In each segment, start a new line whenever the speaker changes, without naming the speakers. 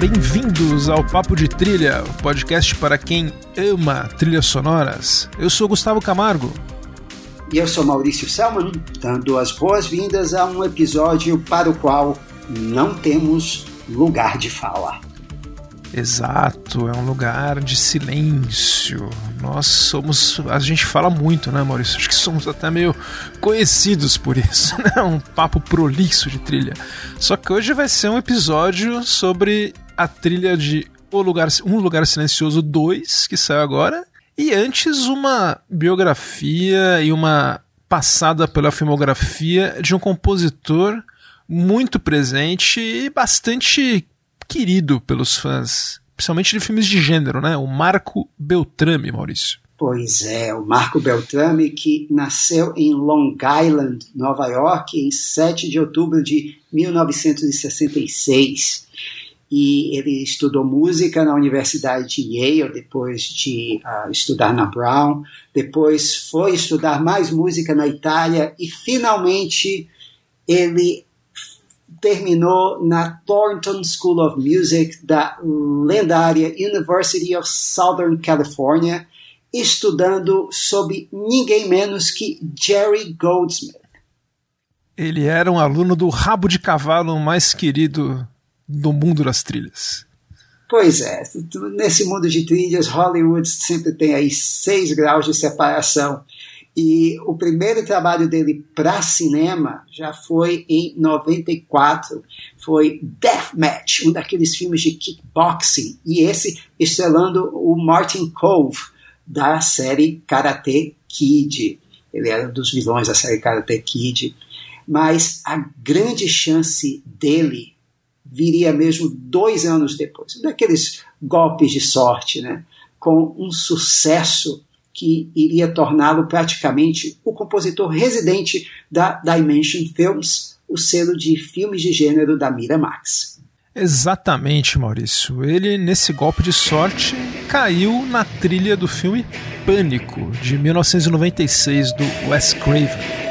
Bem-vindos ao Papo de Trilha, o podcast para quem ama trilhas sonoras. Eu sou Gustavo Camargo.
E eu sou Maurício Selman, dando as boas-vindas a um episódio para o qual não temos lugar de fala.
Exato, é um lugar de silêncio. Nós somos. A gente fala muito, né, Maurício? Acho que somos até meio conhecidos por isso, né? Um papo prolixo de trilha. Só que hoje vai ser um episódio sobre a trilha de O Lugar, Um Lugar Silencioso 2, que saiu agora. E antes, uma biografia e uma passada pela filmografia de um compositor muito presente e bastante querido pelos fãs, principalmente de filmes de gênero, né? O Marco Beltrame, Maurício.
Pois é, o Marco Beltrame, que nasceu em Long Island, Nova York, em 7 de outubro de 1966. E ele estudou música na Universidade de Yale, depois de uh, estudar na Brown. Depois foi estudar mais música na Itália e, finalmente, ele terminou na Thornton School of Music da lendária University of Southern California, estudando sob ninguém menos que Jerry Goldsmith.
Ele era um aluno do rabo de cavalo mais querido do mundo das trilhas.
Pois é, nesse mundo de trilhas, Hollywood sempre tem aí seis graus de separação. E o primeiro trabalho dele para cinema já foi em 94, foi Deathmatch, um daqueles filmes de kickboxing, e esse estrelando o Martin Cove da série Karate Kid. Ele era um dos vilões da série Karate Kid. Mas a grande chance dele viria mesmo dois anos depois, daqueles golpes de sorte, né? com um sucesso que iria torná-lo praticamente o compositor residente da Dimension Films, o selo de filmes de gênero da Miramax.
Exatamente, Maurício. Ele, nesse golpe de sorte, caiu na trilha do filme Pânico, de 1996, do Wes Craven.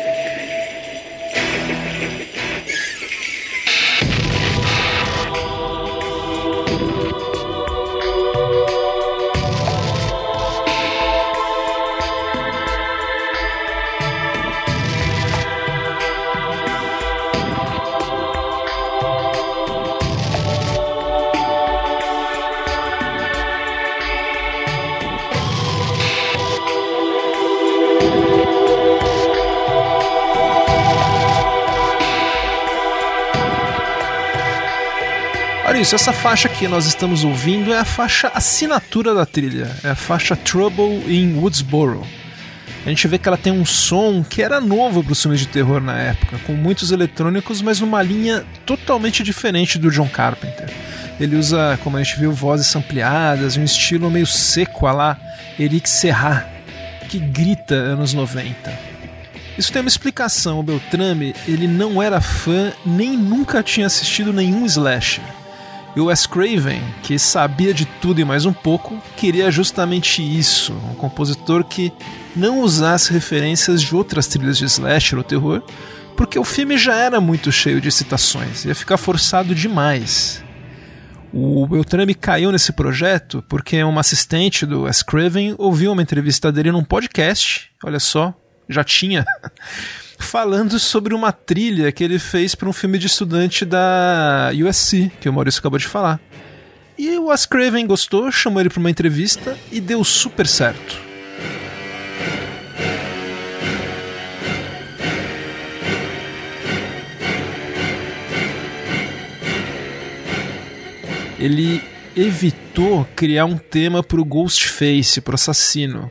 Isso, essa faixa que nós estamos ouvindo é a faixa assinatura da trilha, é a faixa Trouble in Woodsboro. A gente vê que ela tem um som que era novo para os filmes de terror na época, com muitos eletrônicos, mas numa linha totalmente diferente do John Carpenter. Ele usa, como a gente viu, vozes ampliadas, um estilo meio seco a lá Eric Serra, que grita anos 90. Isso tem uma explicação. O Beltrame, ele não era fã nem nunca tinha assistido nenhum slasher. E o Wes Craven, que sabia de tudo e mais um pouco, queria justamente isso: um compositor que não usasse referências de outras trilhas de slasher ou terror, porque o filme já era muito cheio de citações, ia ficar forçado demais. O Beltrame caiu nesse projeto porque uma assistente do Wes Craven ouviu uma entrevista dele num podcast, olha só, já tinha falando sobre uma trilha que ele fez para um filme de estudante da USC, que o Maurício acabou de falar. E o Wes Craven gostou, chamou ele para uma entrevista e deu super certo. Ele evitou criar um tema para o Ghostface, para o assassino,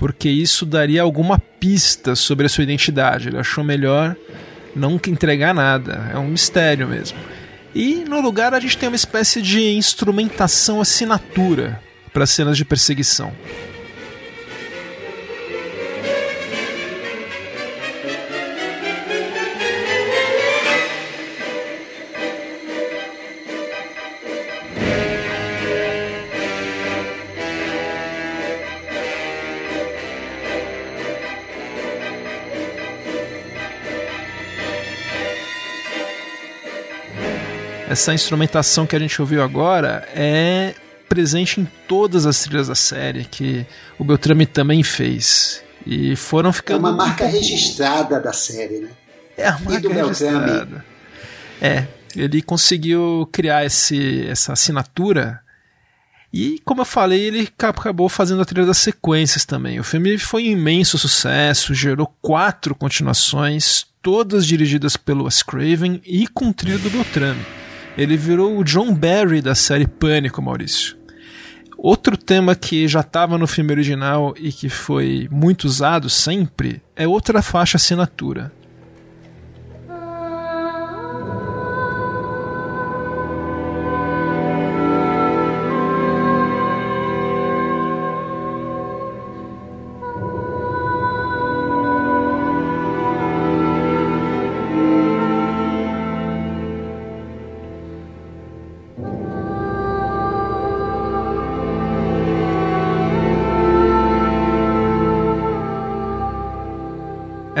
porque isso daria alguma pista sobre a sua identidade. Ele achou melhor não entregar nada, é um mistério mesmo. E no lugar a gente tem uma espécie de instrumentação assinatura para cenas de perseguição. Essa instrumentação que a gente ouviu agora é presente em todas as trilhas da série que o Beltrame também fez. E foram ficando.
É uma marca registrada da série, né?
É a marca registrada. É, ele conseguiu criar esse, essa assinatura. E, como eu falei, ele acabou fazendo a trilha das sequências também. O filme foi um imenso sucesso, gerou quatro continuações, todas dirigidas pelo Wes Craven e com trilha do Beltrame. Ele virou o John Barry da série Pânico, Maurício. Outro tema que já estava no filme original e que foi muito usado sempre é outra faixa assinatura.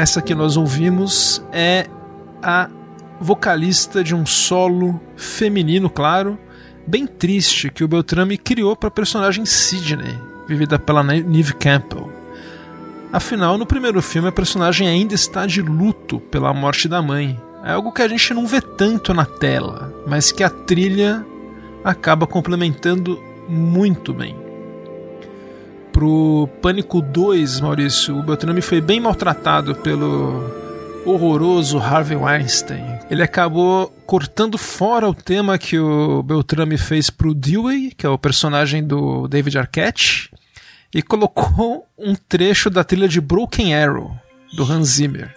Essa que nós ouvimos é a vocalista de um solo feminino, claro, bem triste que o Beltrame criou para a personagem Sidney, vivida pela Neve Campbell. Afinal, no primeiro filme a personagem ainda está de luto pela morte da mãe. É algo que a gente não vê tanto na tela, mas que a trilha acaba complementando muito bem pro Pânico 2, Maurício, o Beltrame foi bem maltratado pelo horroroso Harvey Weinstein. Ele acabou cortando fora o tema que o Beltrame fez pro Dewey, que é o personagem do David Arquette, e colocou um trecho da trilha de Broken Arrow, do Hans Zimmer.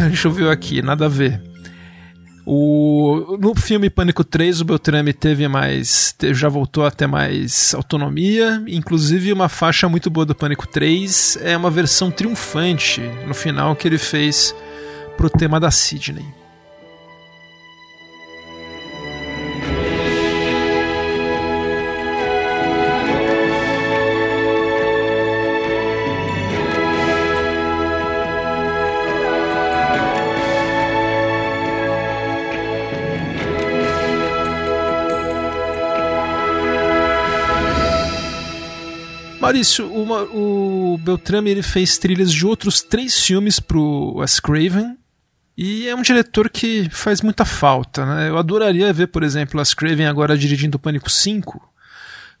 Ouviu aqui, nada a ver. O, no filme Pânico 3, o Beltrame teve mais. já voltou a ter mais autonomia. Inclusive, uma faixa muito boa do Pânico 3 é uma versão triunfante no final que ele fez pro tema da Sidney. Maurício, uma, o Beltrame ele fez trilhas de outros três filmes pro Wes Craven. E é um diretor que faz muita falta, né? Eu adoraria ver, por exemplo, Wes Craven agora dirigindo o Pânico 5,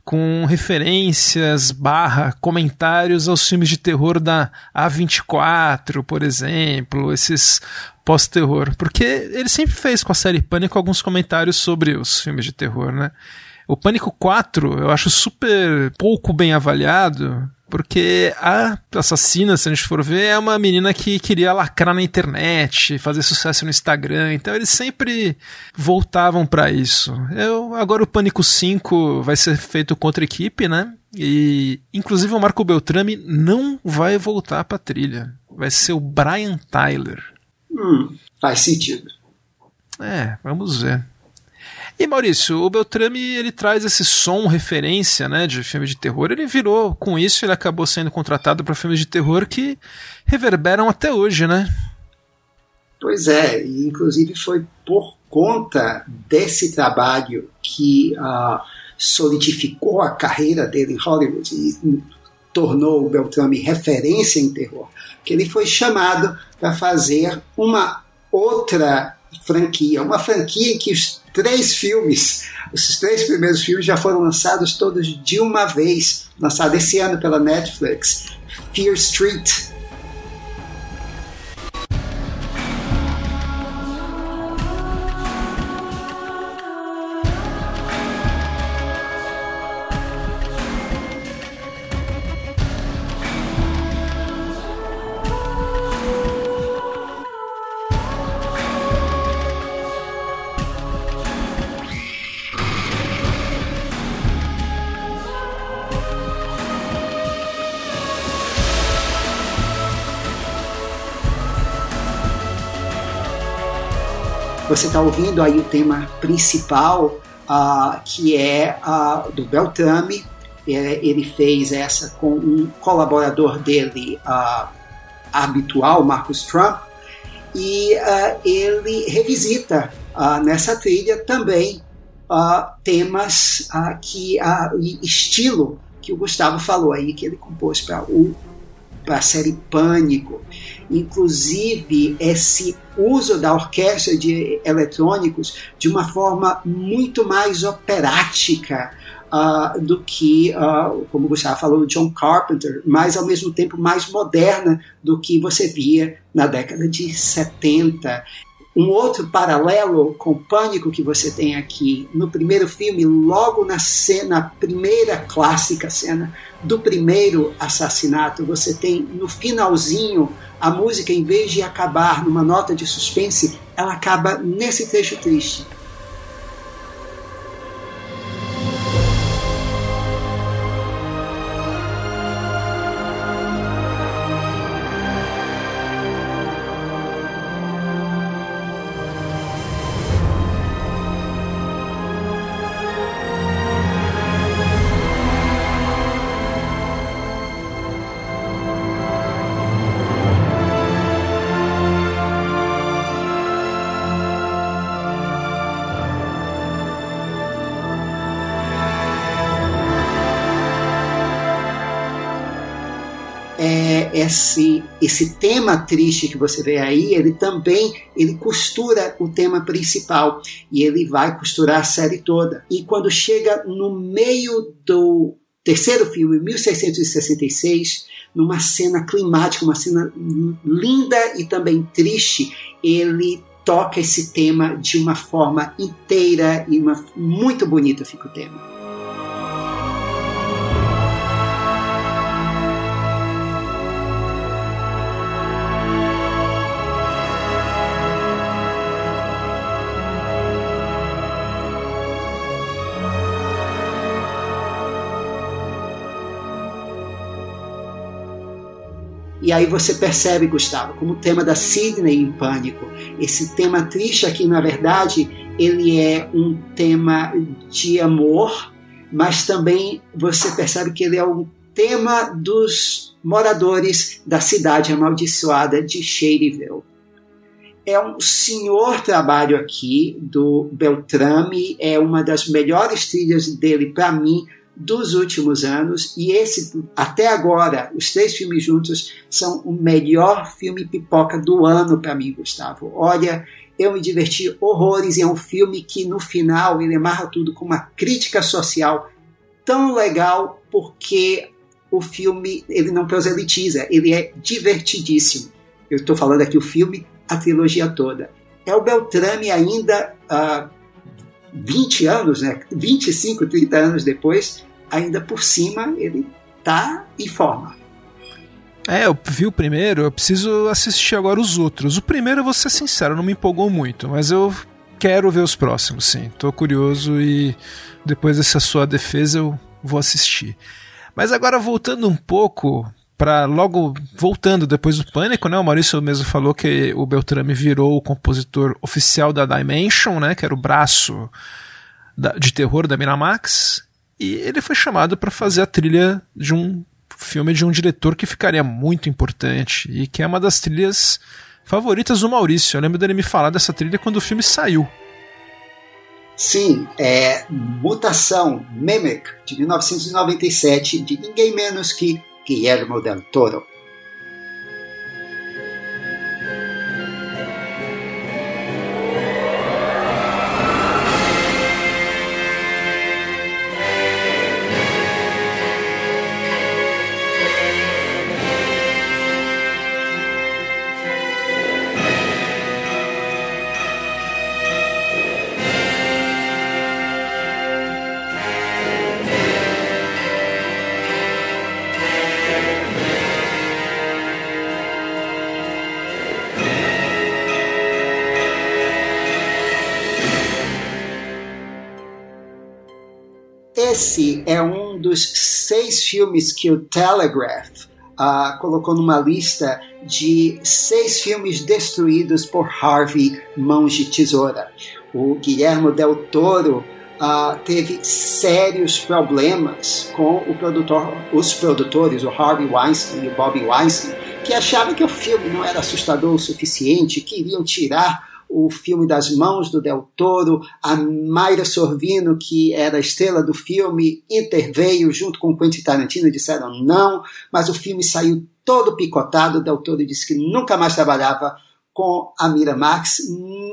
com referências barra comentários aos filmes de terror da A24, por exemplo, esses pós-terror. Porque ele sempre fez com a série Pânico alguns comentários sobre os filmes de terror, né? O Pânico 4 eu acho super pouco bem avaliado, porque a assassina, se a gente for ver, é uma menina que queria lacrar na internet, fazer sucesso no Instagram, então eles sempre voltavam para isso. Eu, agora o Pânico 5 vai ser feito contra a equipe, né? E inclusive o Marco Beltrame não vai voltar pra trilha. Vai ser o Brian Tyler.
Hum, faz sentido.
É, vamos ver. E Maurício, o Beltrame ele traz esse som referência, né, de filme de terror. Ele virou com isso, ele acabou sendo contratado para filmes de terror que reverberam até hoje, né?
Pois é, e inclusive foi por conta desse trabalho que uh, solidificou a carreira dele em Hollywood e tornou o Beltrame referência em terror, que ele foi chamado para fazer uma outra franquia, uma franquia que os três filmes, os três primeiros filmes já foram lançados todos de uma vez, lançado esse ano pela Netflix. Fear Street, Você está ouvindo aí o tema principal uh, que é uh, do Beltrame. É, ele fez essa com um colaborador dele uh, habitual, Marcus Trump, e ele revisita nessa trilha também temas que estilo que o Gustavo falou aí que ele compôs para para a série Pânico. Inclusive, esse uso da orquestra de eletrônicos de uma forma muito mais operática uh, do que, uh, como o Gustavo falou, John Carpenter, mas ao mesmo tempo mais moderna do que você via na década de 70. Um outro paralelo com o Pânico que você tem aqui no primeiro filme, logo na cena, primeira clássica cena do primeiro assassinato, você tem no finalzinho a música, em vez de acabar numa nota de suspense, ela acaba nesse trecho triste. Esse, esse tema triste que você vê aí, ele também ele costura o tema principal e ele vai costurar a série toda. E quando chega no meio do terceiro filme, 1666, numa cena climática, uma cena linda e também triste, ele toca esse tema de uma forma inteira e uma, muito bonita fica o tema. E aí você percebe, Gustavo, como o tema da Sidney em Pânico, esse tema triste aqui, na verdade, ele é um tema de amor, mas também você percebe que ele é um tema dos moradores da cidade amaldiçoada de Shadyville. É um senhor trabalho aqui do Beltrame, é uma das melhores trilhas dele para mim, dos últimos anos e esse até agora os três filmes juntos são o melhor filme pipoca do ano para mim Gustavo. Olha eu me diverti horrores e é um filme que no final ele amarra tudo com uma crítica social tão legal porque o filme ele não proselitiza ele é divertidíssimo. Eu estou falando aqui o filme a trilogia toda. É o Beltrame ainda uh, 20 anos, né, 25, 30 anos depois, ainda por cima ele tá em forma.
É, eu vi o primeiro, eu preciso assistir agora os outros. O primeiro, eu vou ser sincero, não me empolgou muito, mas eu quero ver os próximos, sim. Tô curioso e depois dessa sua defesa eu vou assistir. Mas agora voltando um pouco para logo voltando depois do Pânico, né? O Maurício mesmo falou que o Beltrame virou o compositor oficial da Dimension, né? Que era o braço da, de terror da Miramax. E ele foi chamado para fazer a trilha de um filme de um diretor que ficaria muito importante e que é uma das trilhas favoritas do Maurício. Eu lembro dele me falar dessa trilha quando o filme saiu.
Sim, é Mutação, Mimic, de 1997, de ninguém menos que Guillermo del Toro. Esse é um dos seis filmes que o Telegraph uh, colocou numa lista de seis filmes destruídos por Harvey Mãos de Tesoura. O Guilhermo Del Toro uh, teve sérios problemas com o produtor, os produtores, o Harvey Weinstein e o Bobby Weinstein, que achavam que o filme não era assustador o suficiente, queriam tirar o filme das mãos do Del Toro, a Mayra Sorvino, que era a estrela do filme, interveio junto com Quentin Tarantino, disseram não, mas o filme saiu todo picotado, Del Toro disse que nunca mais trabalhava com a Miramax,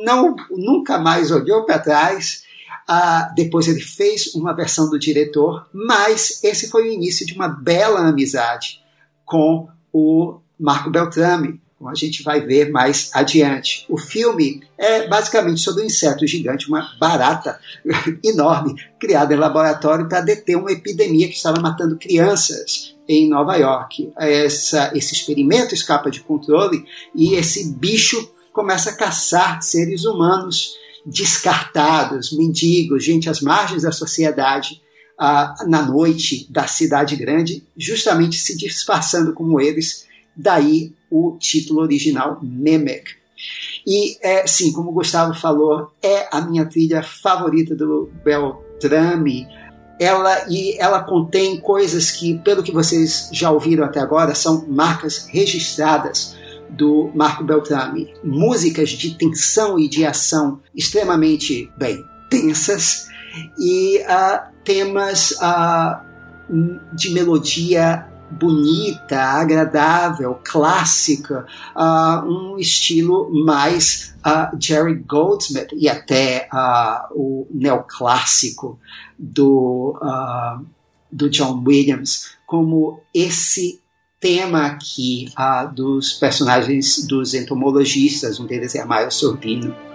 não, nunca mais olhou para trás, ah, depois ele fez uma versão do diretor, mas esse foi o início de uma bela amizade com o Marco Beltrame, como a gente vai ver mais adiante. O filme é basicamente sobre um inseto gigante, uma barata enorme, criada em laboratório para deter uma epidemia que estava matando crianças em Nova York. Essa, esse experimento escapa de controle e esse bicho começa a caçar seres humanos descartados, mendigos, gente às margens da sociedade, uh, na noite da cidade grande, justamente se disfarçando como eles. Daí o título original Mimic. E, é, sim, como o Gustavo falou, é a minha trilha favorita do Beltrame. Ela, e ela contém coisas que, pelo que vocês já ouviram até agora, são marcas registradas do Marco Beltrame. Músicas de tensão e de ação extremamente bem tensas e uh, temas uh, de melodia bonita, agradável, clássica, uh, um estilo mais uh, Jerry Goldsmith e até uh, o neoclássico do, do John Williams, como esse tema aqui uh, dos personagens dos entomologistas, um deles é a Maia Sorbino.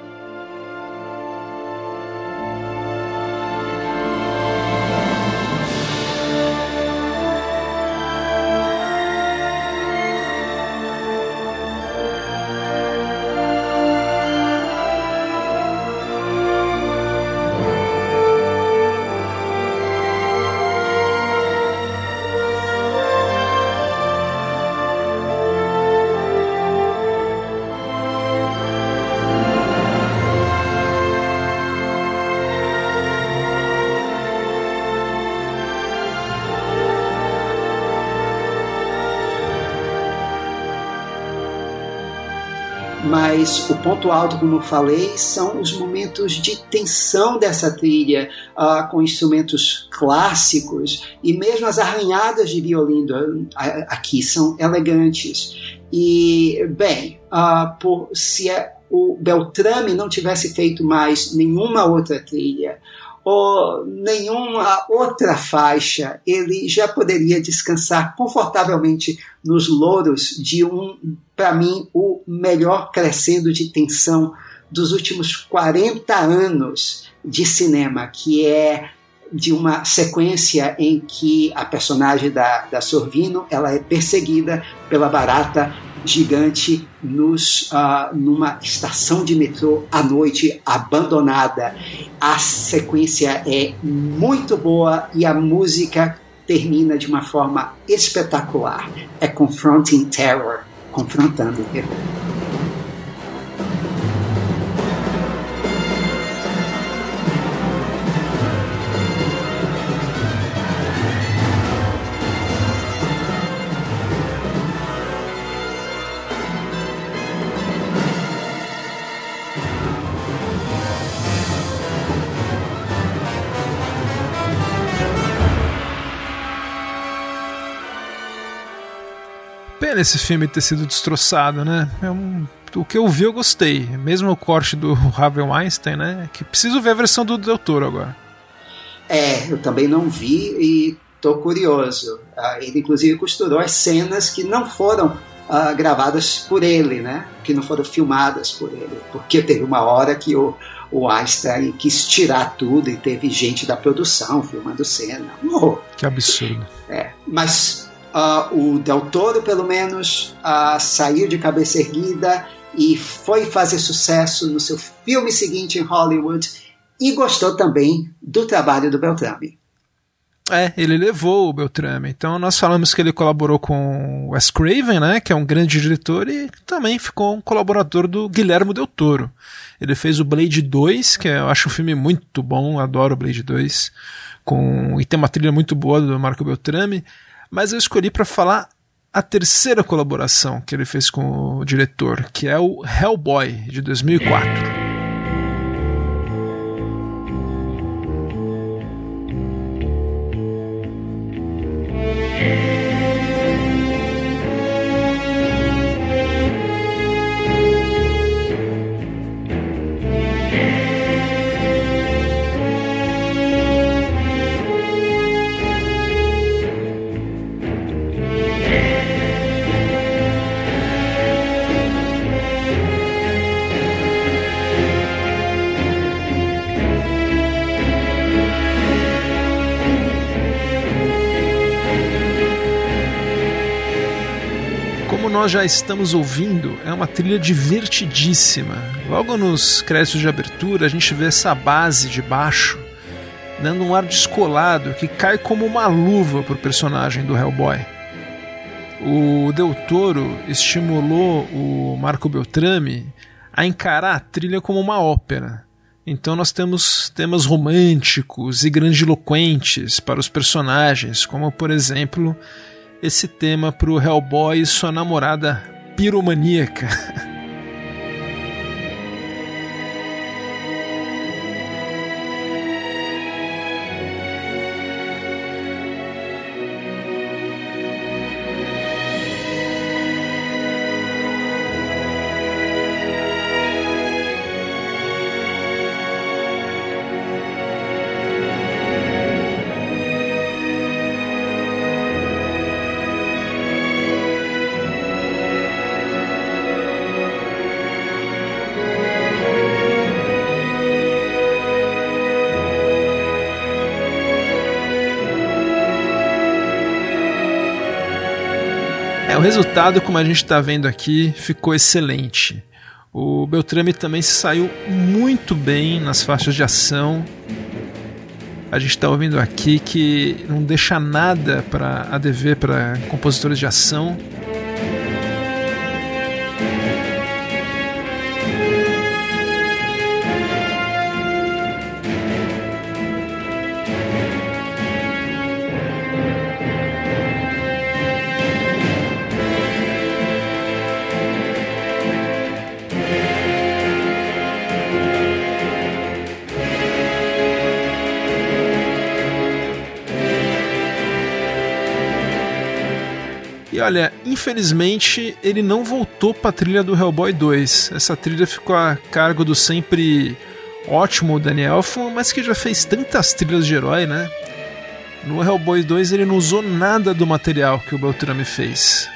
Mas o ponto alto, como eu falei, são os momentos de tensão dessa trilha, uh, com instrumentos clássicos e mesmo as arranhadas de violino uh, aqui são elegantes. E, bem, uh, por, se é, o Beltrame não tivesse feito mais nenhuma outra trilha, ou nenhuma outra faixa, ele já poderia descansar confortavelmente nos louros de um, para mim, o melhor crescendo de tensão dos últimos 40 anos de cinema, que é de uma sequência em que a personagem da, da Sorvino ela é perseguida pela barata gigante nos, uh, numa estação de metrô à noite abandonada. A sequência é muito boa e a música termina de uma forma espetacular. É Confronting Terror confrontando o terror.
Pena esse filme ter sido destroçado, né? É um, o que eu vi eu gostei. Mesmo o corte do Harvey Weinstein, né? Que preciso ver a versão do Doutor agora.
É, eu também não vi e tô curioso. Ah, ele inclusive costurou as cenas que não foram uh, gravadas por ele, né? Que não foram filmadas por ele. Porque teve uma hora que o, o Einstein quis tirar tudo e teve gente da produção filmando cena. Oh.
Que absurdo.
É, mas Uh, o Del Toro, pelo menos, uh, saiu de cabeça erguida e foi fazer sucesso no seu filme seguinte em Hollywood e gostou também do trabalho do Beltrame.
É, ele levou o Beltrame. Então nós falamos que ele colaborou com Wes Craven, né, que é um grande diretor e também ficou um colaborador do Guilherme Del Toro. Ele fez o Blade 2, que eu acho um filme muito bom, adoro o Blade 2, com e tem uma trilha muito boa do Marco Beltrame, mas eu escolhi para falar a terceira colaboração que ele fez com o diretor, que é o Hellboy de 2004. Nós já estamos ouvindo é uma trilha divertidíssima. Logo nos créditos de abertura, a gente vê essa base de baixo dando um ar descolado que cai como uma luva pro personagem do Hellboy. O Del Toro estimulou o Marco Beltrame a encarar a trilha como uma ópera. Então nós temos temas românticos e grandiloquentes para os personagens, como por exemplo esse tema pro Hellboy e sua namorada piromaníaca. resultado, como a gente está vendo aqui, ficou excelente. O Beltrame também se saiu muito bem nas faixas de ação. A gente está ouvindo aqui que não deixa nada para a dever para compositores de ação. Olha, infelizmente ele não voltou para a trilha do Hellboy 2. Essa trilha ficou a cargo do sempre ótimo Daniel Elfman, mas que já fez tantas trilhas de herói, né? No Hellboy 2 ele não usou nada do material que o Beltrame fez.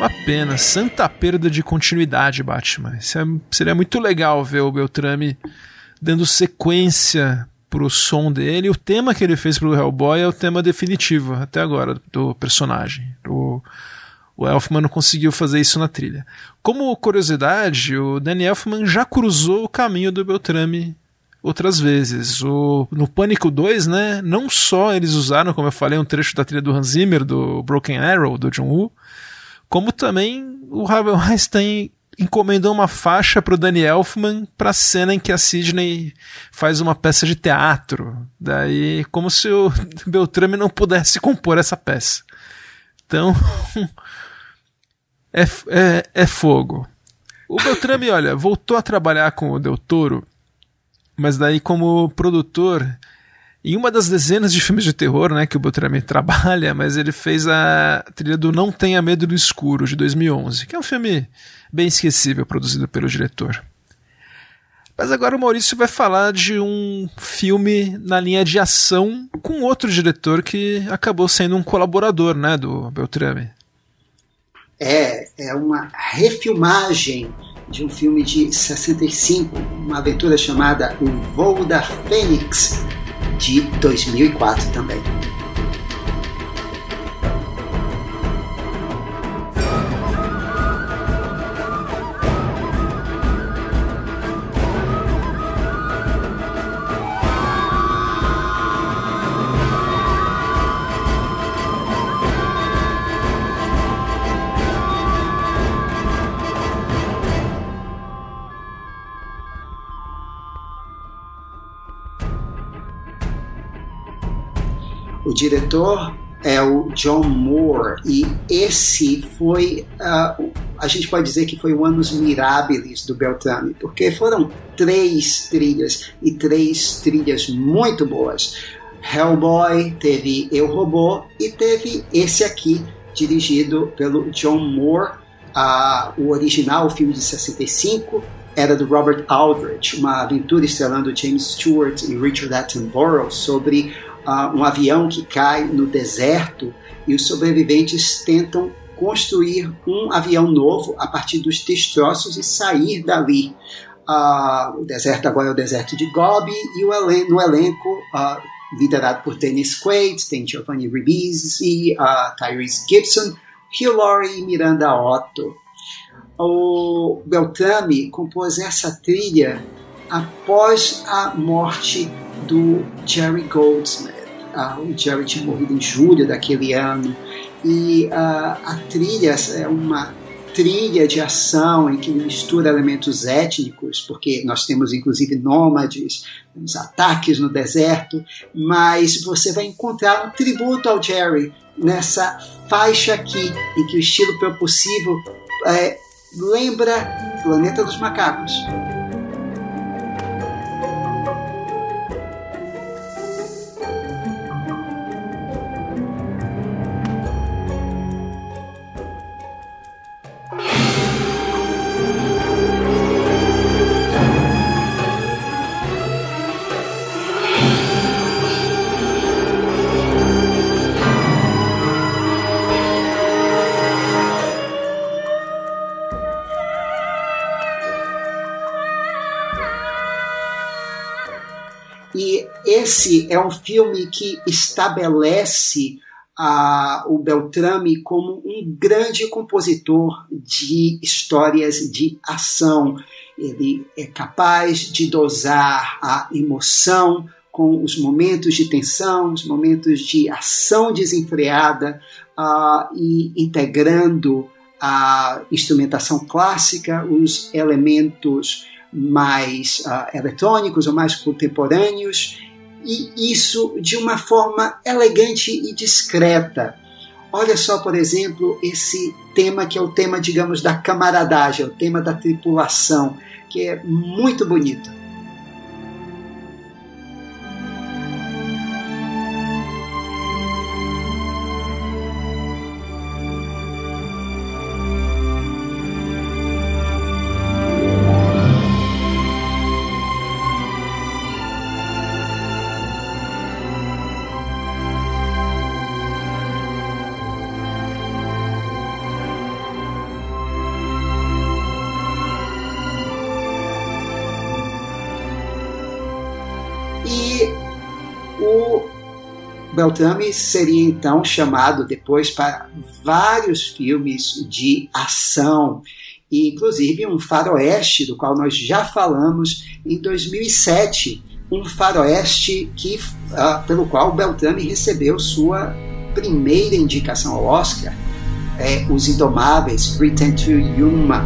Uma pena, santa perda de continuidade, Batman. É, seria muito legal ver o Beltrame dando sequência pro som dele. O tema que ele fez pro Hellboy é o tema definitivo, até agora, do personagem. O Elfman não conseguiu fazer isso na trilha. Como curiosidade, o Danny Elfman já cruzou o caminho do Beltrame outras vezes. O, no Pânico 2, né, não só eles usaram, como eu falei, um trecho da trilha do Hans Zimmer, do Broken Arrow, do John Woo, como também o Harvey Weinstein encomendou uma faixa para o Danny Elfman para a cena em que a Sidney faz uma peça de teatro. Daí, como se o Beltrame não pudesse compor essa peça. Então, é, é, é fogo. O Beltrame, olha, voltou a trabalhar com o Del Toro, mas daí como produtor em uma das dezenas de filmes de terror, né, que o Beltrame trabalha, mas ele fez a trilha do Não Tenha Medo do Escuro, de 2011, que é um filme bem esquecível, produzido pelo diretor. Mas agora o Maurício vai falar de um filme na linha de ação com outro diretor que acabou sendo um colaborador, né, do Beltrame
é, é uma refilmagem de um filme de 65, uma aventura chamada O Voo da Fênix, de 2004 também. Diretor é o John Moore e esse foi uh, a gente pode dizer que foi um anos miráveis do Beltrame porque foram três trilhas e três trilhas muito boas. Hellboy teve Eu Robô e teve esse aqui dirigido pelo John Moore. Uh, o original o filme de 65 era do Robert Aldrich uma aventura estrelando James Stewart e Richard Attenborough sobre uh, um avião que cai no deserto e os sobreviventes tentam construir um avião novo a partir dos destroços e sair dali. Uh, o deserto agora é o deserto de Gobi e elen no elenco, uh, liderado por Dennis Quaid, tem Giovanni Ribisi, uh, Tyrese Gibson, Hugh Laurie e Miranda Otto. O Beltrame compôs essa trilha após a morte do Jerry Goldsmith. Uh, o Jerry tinha morrido em julho daquele ano e uh, a trilha é uma trilha de ação em que mistura elementos étnicos, porque nós temos inclusive nômades, temos ataques no deserto, mas você vai encontrar um tributo ao Jerry nessa faixa aqui, em que o estilo propulsivo é, lembra Planeta dos Macacos. Esse é um filme que estabelece o Beltrame como um grande compositor de histórias de ação. Ele é capaz de dosar a emoção com os momentos de tensão, os momentos de ação desenfreada uh, e integrando a instrumentação clássica, os elementos mais uh, eletrônicos ou mais contemporâneos e isso de uma forma elegante e discreta. Olha só, por exemplo, esse tema que é o tema, digamos, da camaradagem, o tema da tripulação, que é muito bonito. Beltrame seria então chamado depois para vários filmes de ação, inclusive um faroeste, do qual nós já falamos em 2007, um faroeste que, uh, pelo qual Beltrame recebeu sua primeira indicação ao Oscar, é, Os Indomáveis, Return to Yuma,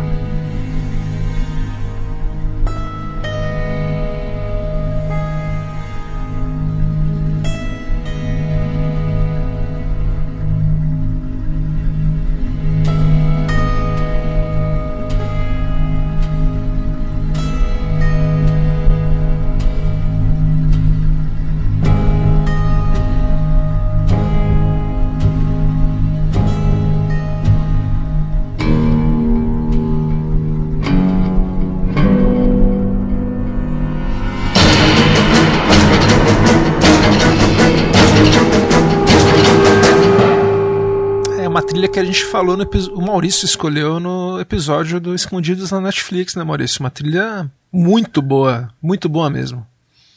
gente falou no o Maurício escolheu no episódio do Escondidos na Netflix, né, Maurício? Uma trilha muito boa, muito boa mesmo.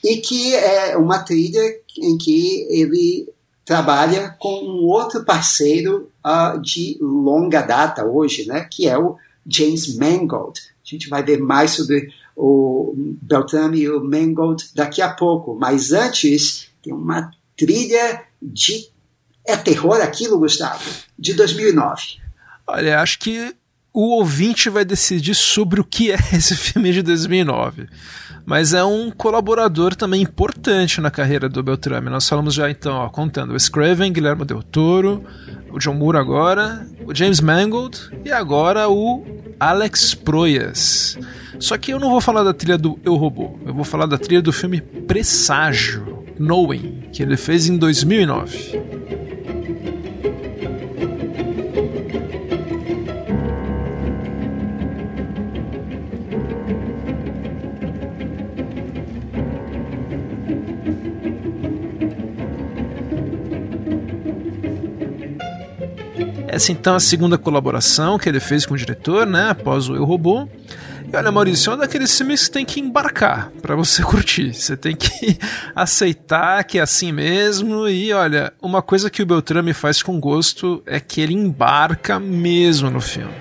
E que é uma trilha em que ele trabalha com um outro parceiro uh, de longa data hoje, né, que é o James Mangold. A gente vai ver mais sobre o Beltrame e o Mangold daqui a pouco, mas antes tem uma trilha de é terror aquilo, Gustavo? De 2009.
Olha, acho que o ouvinte vai decidir sobre o que é esse filme de 2009. Mas é um colaborador também importante na carreira do Beltrame. Nós falamos já então, ó, contando o Scraven, Guilherme Del Toro, o John Moore agora, o James Mangold e agora o Alex Proyas. Só que eu não vou falar da trilha do Eu Robô, eu vou falar da trilha do filme Presságio, Knowing, que ele fez em 2009. Essa então é a segunda colaboração que ele fez com o diretor, né? Após o Eu Robô. E olha, Maurício, é um daqueles filmes que você tem que embarcar para você curtir. Você tem que aceitar que é assim mesmo. E olha, uma coisa que o Beltrame faz com gosto é que ele embarca mesmo no filme.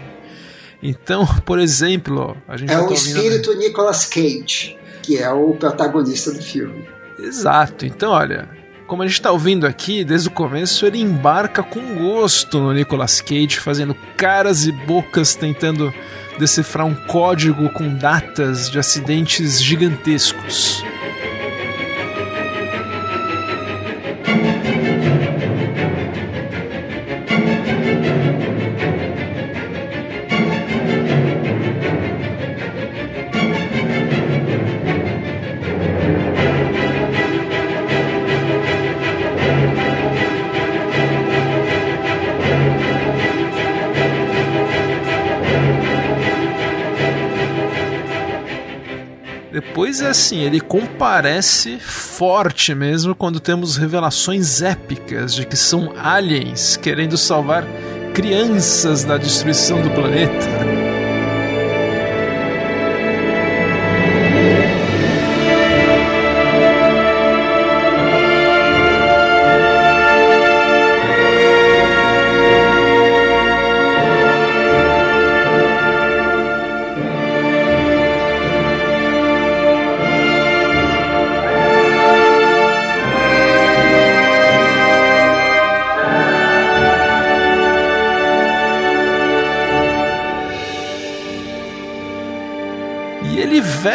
Então, por exemplo,
ó, a gente é o tá espírito. Nicolas Cage, que é o protagonista do filme.
Exato. Então, olha, como a gente está ouvindo aqui, desde o começo, ele embarca com gosto no Nicolas Cage, fazendo caras e bocas tentando decifrar um código com datas de acidentes gigantescos. Depois é assim, ele comparece forte mesmo quando temos revelações épicas de que são aliens querendo salvar crianças da destruição do planeta.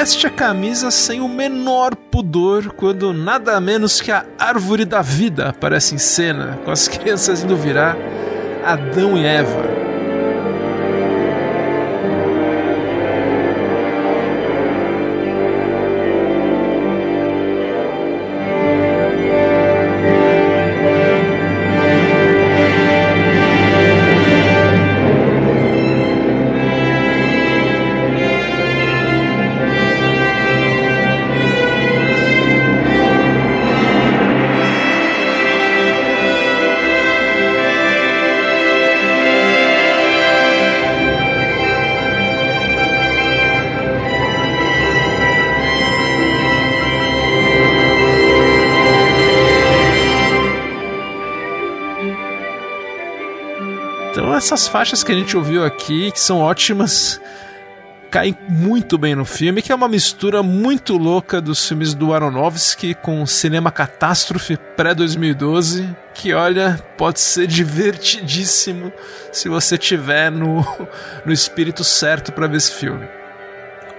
Veste a camisa sem o menor pudor quando nada menos que a árvore da vida aparece em cena, com as crianças indo virar Adão e Eva. Essas faixas que a gente ouviu aqui, que são ótimas, caem muito bem no filme, que é uma mistura muito louca dos filmes do Aronofsky com cinema catástrofe pré-2012, que olha, pode ser divertidíssimo se você tiver no, no espírito certo para ver esse filme.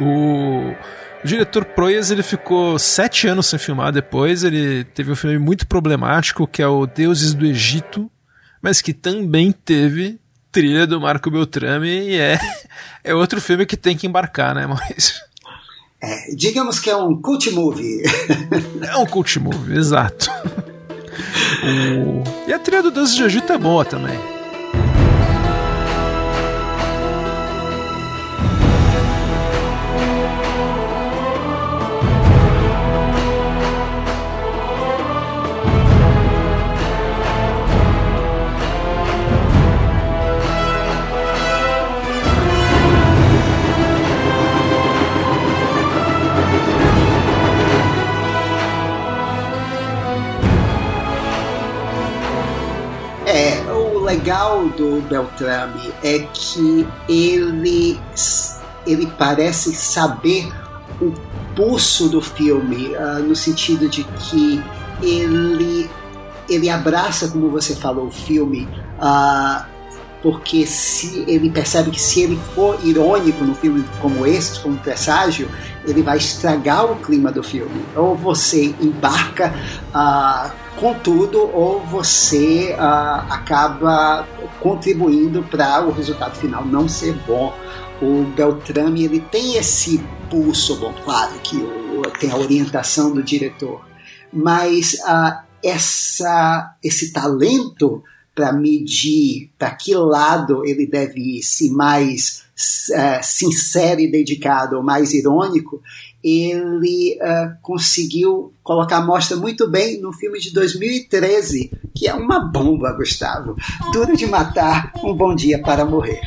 O, o diretor Proyas ele ficou sete anos sem filmar depois, ele teve um filme muito problemático que é o Deuses do Egito, mas que também teve trilha do Marco Beltrame e é, é outro filme que tem que embarcar, né, Maurício?
É, digamos que é um cult movie.
é um cult movie, exato. o... E a trilha do Deus de Egito é boa também.
Legal do Beltrame é que ele, ele parece saber o pulso do filme, uh, no sentido de que ele, ele abraça, como você falou, o filme uh, porque se ele percebe que se ele for irônico no filme como esse, como Presságio, ele vai estragar o clima do filme. Ou você embarca uh, com tudo, ou você uh, acaba contribuindo para o resultado final não ser bom. O Beltrame ele tem esse pulso, bom, claro que tem a orientação do diretor, mas uh, essa, esse talento para medir para que lado ele deve ir, se mais uh, sincero e dedicado ou mais irônico, ele uh, conseguiu colocar a mostra muito bem no filme de 2013, que é uma bomba, Gustavo. Duro de matar, um bom dia para morrer.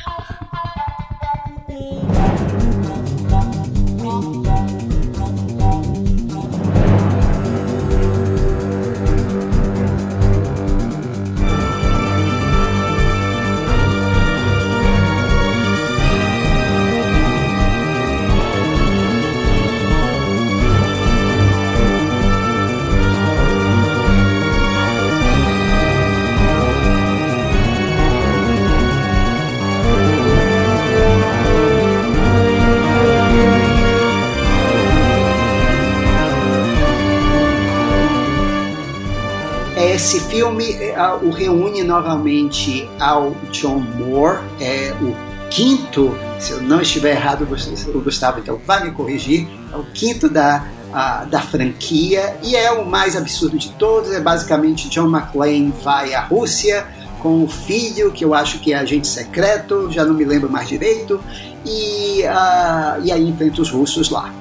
O reúne novamente ao John Moore, é o quinto, se eu não estiver errado, o Gustavo então vai me corrigir, é o quinto da, a, da franquia e é o mais absurdo de todos. É basicamente John McClane vai à Rússia com o filho, que eu acho que é agente secreto, já não me lembro mais direito, e, uh, e aí enfrenta os russos lá.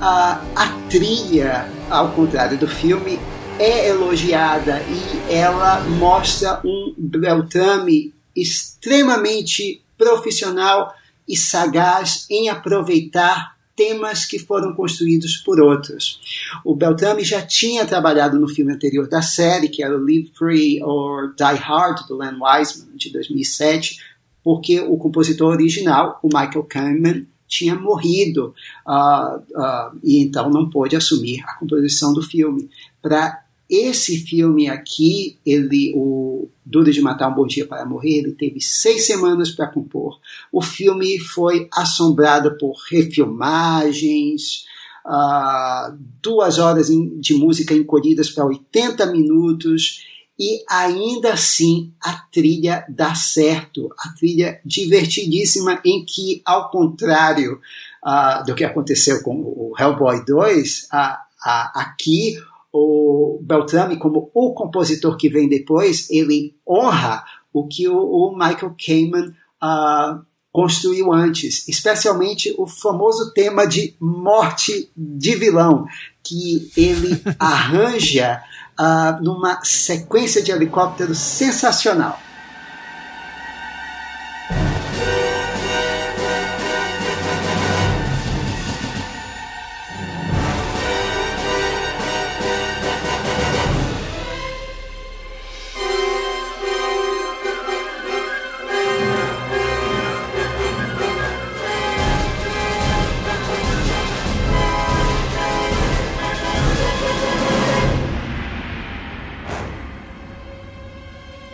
Uh, a trilha, ao contrário do filme, é elogiada e ela mostra um Beltrame extremamente profissional e sagaz em aproveitar temas que foram construídos por outros. O Beltrame já tinha trabalhado no filme anterior da série, que era Live Free or Die Hard, do Len Wiseman, de 2007, porque o compositor original, o Michael Kamen, tinha morrido uh, uh, e então não pôde assumir a composição do filme. Para esse filme aqui, ele, o Duro de Matar um Bom Dia para Morrer, ele teve seis semanas para compor. O filme foi assombrado por refilmagens, uh, duas horas de música encolhidas para 80 minutos, e ainda assim a trilha dá certo, a trilha divertidíssima em que, ao contrário uh, do que aconteceu com o Hellboy 2, uh, uh, aqui o Beltrame, como o compositor que vem depois, ele honra o que o, o Michael Kamen uh, construiu antes, especialmente o famoso tema de morte de vilão, que ele arranja uh, numa sequência de helicópteros sensacional.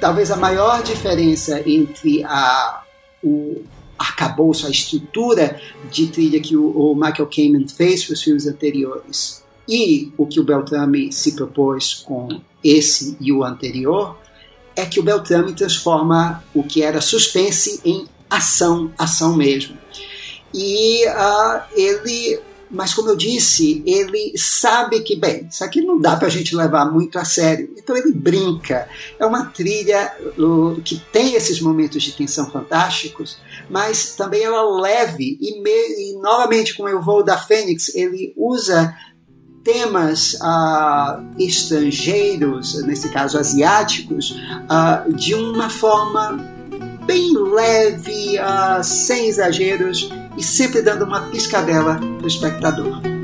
Talvez a maior diferença entre a, o arcabouço, a estrutura de trilha que o, o Michael Kamen fez para os filmes anteriores e o que o Beltrame se propôs com esse e o anterior é que o Beltrame transforma o que era suspense em ação, ação mesmo. E uh, ele mas como eu disse, ele sabe que, bem, isso aqui não dá para a gente levar muito a sério. Então ele brinca. É uma trilha que tem esses momentos de tensão fantásticos, mas também ela leve. E, me, e novamente, com o voo da Fênix, ele usa temas uh, estrangeiros, nesse caso asiáticos, uh, de uma forma bem leve, uh, sem exageros e sempre dando uma piscadela para o espectador.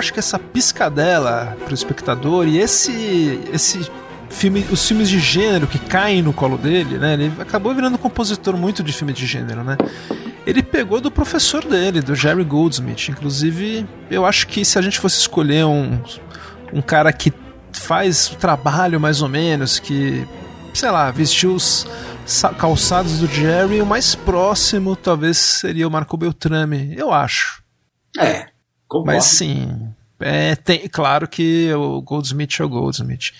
Acho que essa piscadela pro espectador e esse esse filme, os filmes de gênero que caem no colo dele, né? Ele acabou virando um compositor muito de filme de gênero, né? Ele pegou do professor dele, do Jerry Goldsmith. Inclusive, eu acho que se a gente fosse escolher um, um cara que faz o trabalho mais ou menos, que, sei lá, vestiu os calçados do Jerry, o mais próximo talvez seria o Marco Beltrame, eu acho.
É, concordo.
Mas sim, é, tem, claro que o Goldsmith é o Goldsmith.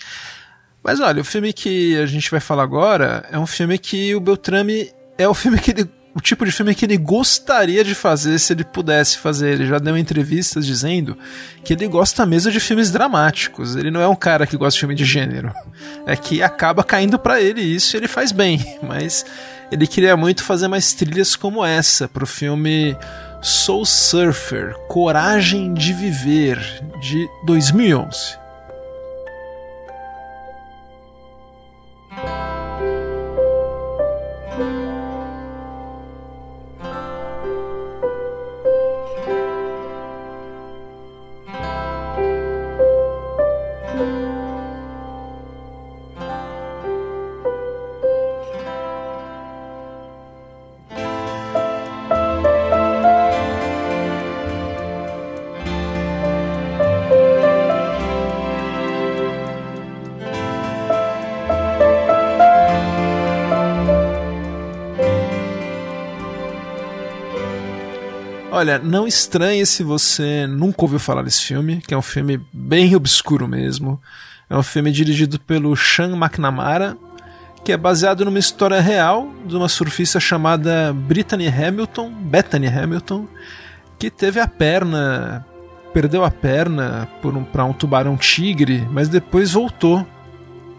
Mas olha, o filme que a gente vai falar agora é um filme que o Beltrame é o filme que ele o tipo de filme que ele gostaria de fazer se ele pudesse fazer. Ele já deu entrevistas dizendo que ele gosta mesmo de filmes dramáticos. Ele não é um cara que gosta de filme de gênero. É que acaba caindo para ele isso e ele faz bem. Mas ele queria muito fazer mais trilhas como essa pro filme Soul Surfer Coragem de Viver de 2011. Olha, não estranhe se você nunca ouviu falar desse filme, que é um filme bem obscuro mesmo. É um filme dirigido pelo Sean McNamara, que é baseado numa história real de uma surfista chamada Brittany Hamilton, Bethany Hamilton, que teve a perna, perdeu a perna por um, para um tubarão tigre, mas depois voltou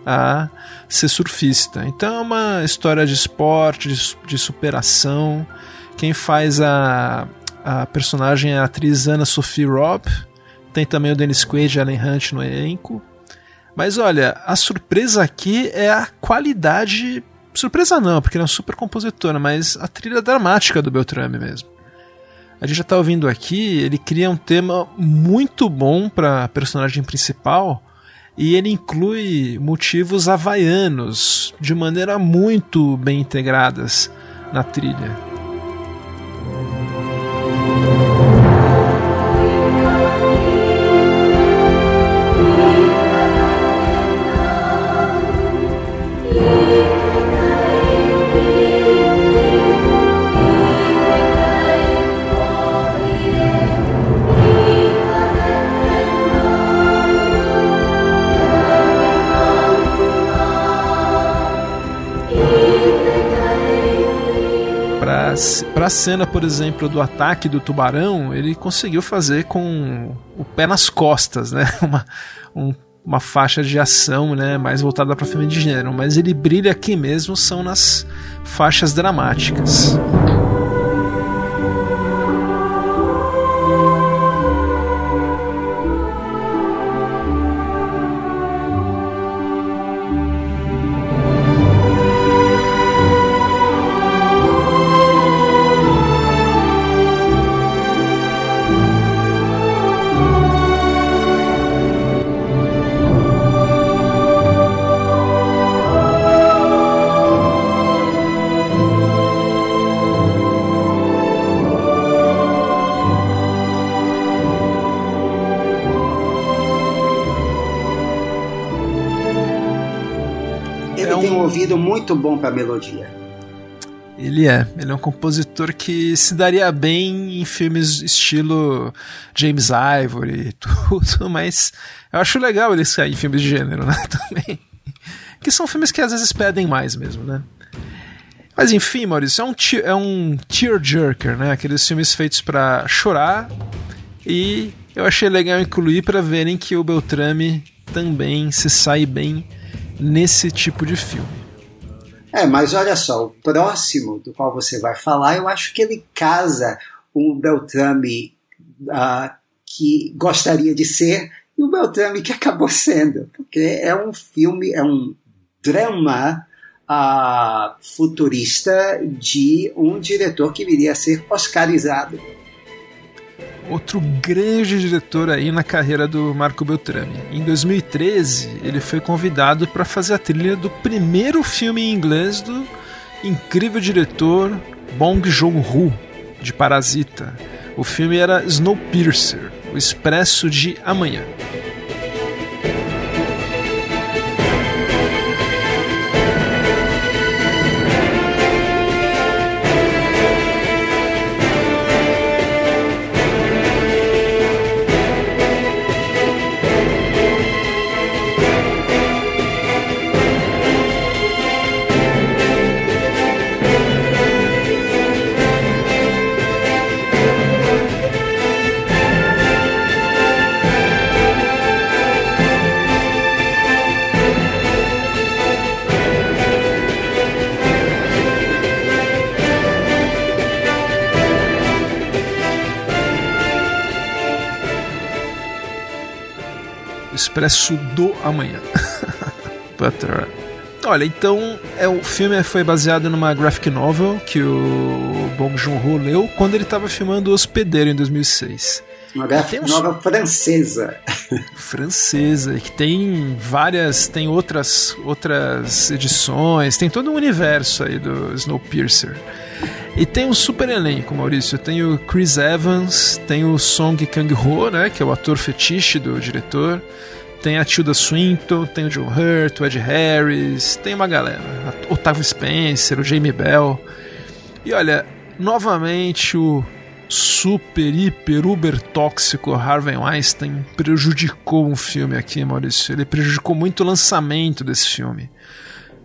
a ser surfista. Então é uma história de esporte, de, de superação. Quem faz a a personagem é a atriz Anna Sophie Robb. Tem também o Dennis Quaid e Ellen Hunt no elenco. Mas olha, a surpresa aqui é a qualidade. Surpresa não, porque ele é um super compositor, mas a trilha dramática do Beltrame mesmo. A gente já está ouvindo aqui, ele cria um tema muito bom para a personagem principal e ele inclui motivos havaianos de maneira muito bem integradas na trilha. Para a cena, por exemplo, do ataque do tubarão, ele conseguiu fazer com o pé nas costas, né? Uma, um, uma faixa de ação, né? Mais voltada para filme de gênero. Mas ele brilha aqui mesmo, são nas faixas dramáticas.
Muito bom para melodia.
Ele é, ele é um compositor que se daria bem em filmes estilo James Ivory e tudo, mas eu acho legal ele sair em filmes de gênero, né, também. Que são filmes que às vezes pedem mais mesmo, né. Mas enfim, Maurício, é um, é um tearjerker, né, aqueles filmes feitos para chorar e eu achei legal incluir para verem que o Beltrame também se sai bem nesse tipo de filme.
É, mas olha só, o próximo do qual você vai falar, eu acho que ele casa o Beltrame uh, que gostaria de ser e o Beltrame que acabou sendo, porque é um filme, é um drama uh, futurista de um diretor que viria a ser oscarizado.
Outro grande diretor aí na carreira do Marco Beltrami. Em 2013, ele foi convidado para fazer a trilha do primeiro filme em inglês do incrível diretor Bong Joon-ho, de Parasita. O filme era Snowpiercer, o Expresso de Amanhã. Expresso do Amanhã. Butter. Olha, então é, o filme foi baseado numa graphic novel que o Bong Joon-ho leu quando ele estava filmando O Hospedeiro em 2006.
Uma graphic novel francesa.
francesa, que tem várias, tem outras, outras edições, tem todo um universo aí do Snowpiercer. E tem um super elenco, Maurício. Tem o Chris Evans, tem o Song Kang-ho, né, que é o ator fetiche do diretor. Tem a Tilda Swinton, tem o John Hurt, o Ed Harris, tem uma galera. Otávio Spencer, o Jamie Bell. E olha, novamente o super, hiper, uber tóxico Harvey Weinstein prejudicou um filme aqui, Maurício. Ele prejudicou muito o lançamento desse filme.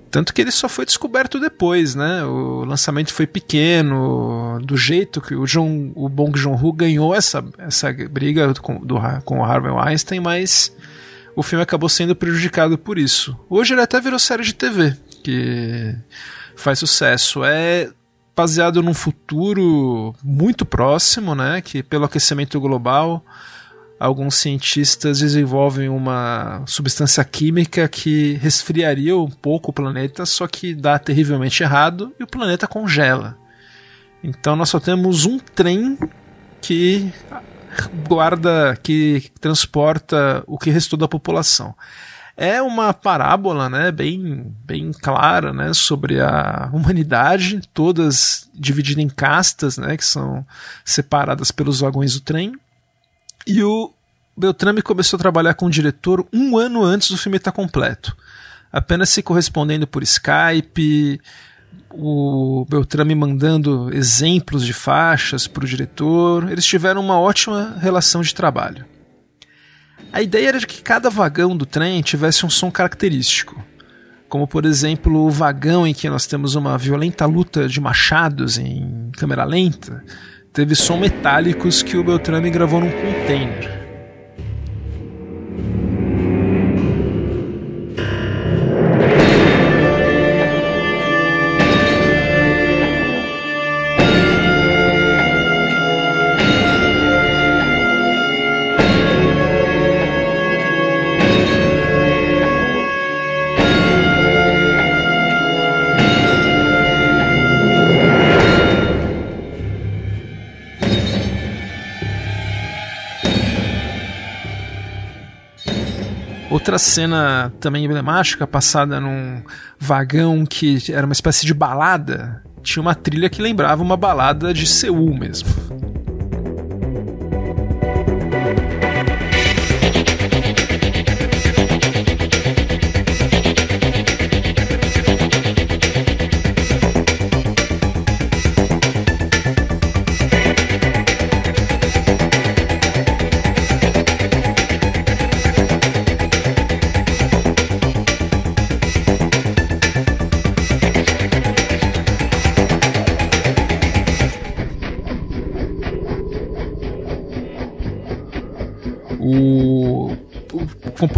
Tanto que ele só foi descoberto depois, né? O lançamento foi pequeno, do jeito que o, John, o Bong Joon-ho ganhou essa, essa briga com, do, com o Harvey Weinstein, mas o filme acabou sendo prejudicado por isso. Hoje ele até virou série de TV, que faz sucesso. É baseado num futuro muito próximo, né? Que pelo aquecimento global, alguns cientistas desenvolvem uma substância química que resfriaria um pouco o planeta, só que dá terrivelmente errado e o planeta congela. Então nós só temos um trem que guarda, que transporta o que restou da população. É uma parábola, né, bem, bem clara, né, sobre a humanidade, todas divididas em castas, né, que são separadas pelos vagões do trem. E o Beltrame começou a trabalhar com o diretor um ano antes do filme estar completo, apenas se correspondendo por Skype, o Beltrame mandando exemplos de faixas para o diretor. Eles tiveram uma ótima relação de trabalho. A ideia era que cada vagão do trem tivesse um som característico, como por exemplo o vagão em que nós temos uma violenta luta de machados em câmera lenta, teve som metálicos que o Beltrame gravou num container. Outra cena também emblemática, passada num vagão que era uma espécie de balada, tinha uma trilha que lembrava uma balada de Seul mesmo.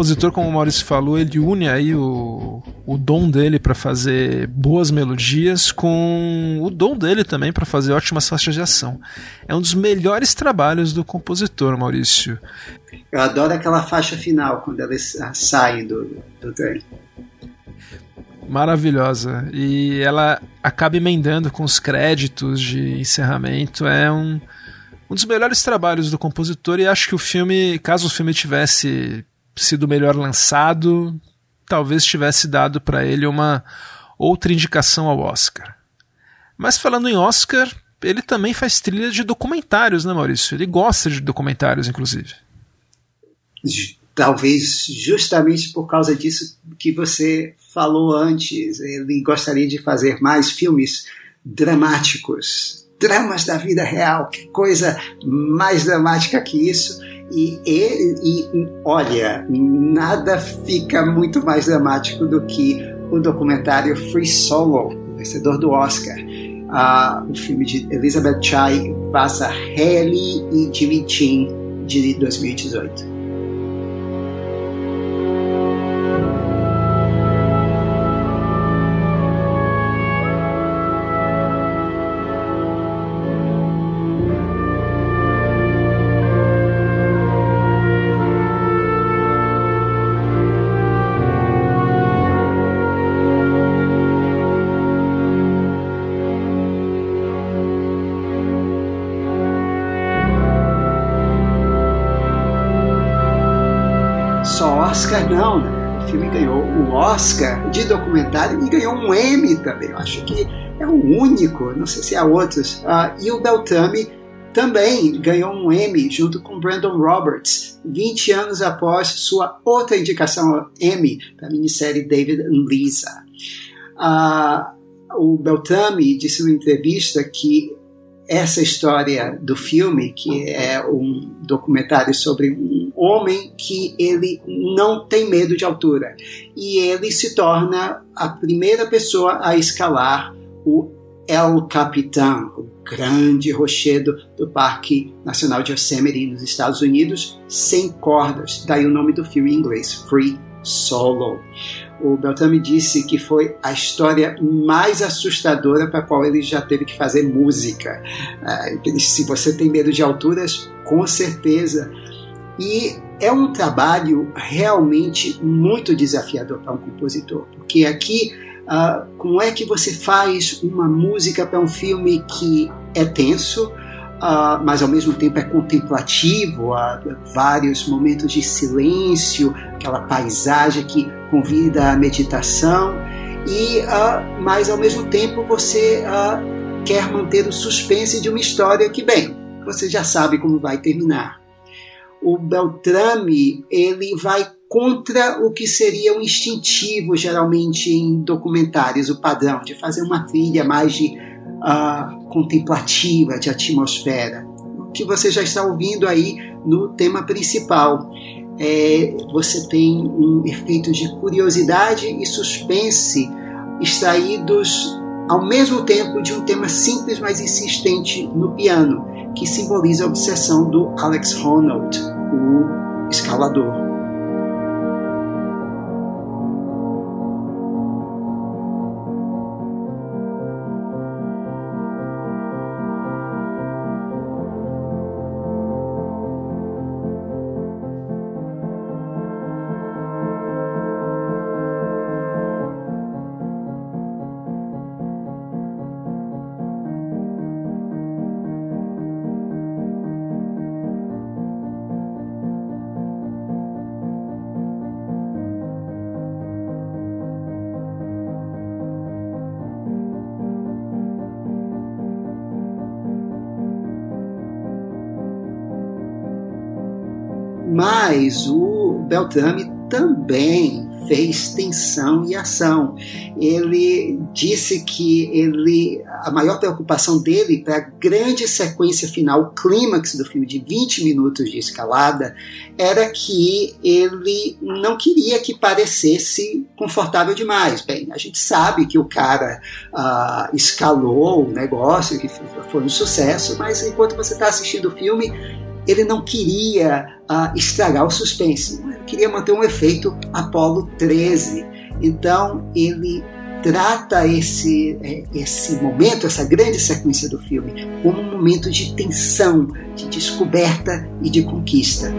Compositor, como o Maurício falou, ele une aí o, o dom dele para fazer boas melodias com o dom dele também para fazer ótimas faixas de ação. É um dos melhores trabalhos do compositor, Maurício.
Eu adoro aquela faixa final, quando eles saem do, do trem.
Maravilhosa. E ela acaba emendando com os créditos de encerramento. É um Um dos melhores trabalhos do compositor, e acho que o filme, caso o filme tivesse sido melhor lançado, talvez tivesse dado para ele uma outra indicação ao Oscar. Mas falando em Oscar, ele também faz trilha de documentários, né, Maurício? Ele gosta de documentários, inclusive.
Talvez justamente por causa disso que você falou antes, ele gostaria de fazer mais filmes dramáticos, dramas da vida real, que coisa mais dramática que isso. E, e, e olha, nada fica muito mais dramático do que o documentário Free Solo, vencedor do Oscar. Uh, o filme de Elizabeth Chai, Vasa Haley e Jimmy Chin, de 2018. Oscar de documentário e ganhou um Emmy também. Eu acho que é o único, não sei se há outros. Uh, e o Beltrame também ganhou um Emmy junto com Brandon Roberts, 20 anos após sua outra indicação ao Emmy para a minissérie David and Lisa. Uh, o Beltrame disse numa entrevista que essa história do filme, que é um documentário sobre um homem que ele não tem medo de altura e ele se torna a primeira pessoa a escalar o El Capitan, o grande rochedo do Parque Nacional de Yosemite nos Estados Unidos, sem cordas. Daí o nome do filme em inglês, Free Solo o Beltrame disse que foi a história mais assustadora para a qual ele já teve que fazer música. Uh, se você tem medo de alturas, com certeza. E é um trabalho realmente muito desafiador para um compositor, porque aqui, uh, como é que você faz uma música para um filme que é tenso, Uh, mas ao mesmo tempo é contemplativo, há vários momentos de silêncio, aquela paisagem que convida à meditação, e uh, mas ao mesmo tempo você quer manter o suspense de uma história que, bem, você já sabe como vai terminar. O Beltrame ele vai contra o que seria o instintivo geralmente em documentários, o padrão de fazer uma trilha mais de uh, contemplativa, de atmosfera, que você já está ouvindo aí no tema principal. É, você tem um efeito de curiosidade e suspense extraídos ao mesmo tempo de um tema simples mas insistente no piano, que simboliza a obsessão do Alex Honnold, o escalador. Mas o Beltrame também fez tensão e ação. Ele disse que ele a maior preocupação dele para a grande sequência final, o clímax do filme de 20 minutos de escalada, era que ele não queria que parecesse confortável demais. Bem, a gente sabe que o cara uh, escalou o negócio, que foi um sucesso, mas enquanto você está assistindo o filme, ele não queria uh, estragar o suspense, ele queria manter um efeito Apollo 13. Então ele trata esse, é, esse momento, essa grande sequência do filme, como um momento de tensão, de descoberta e de conquista.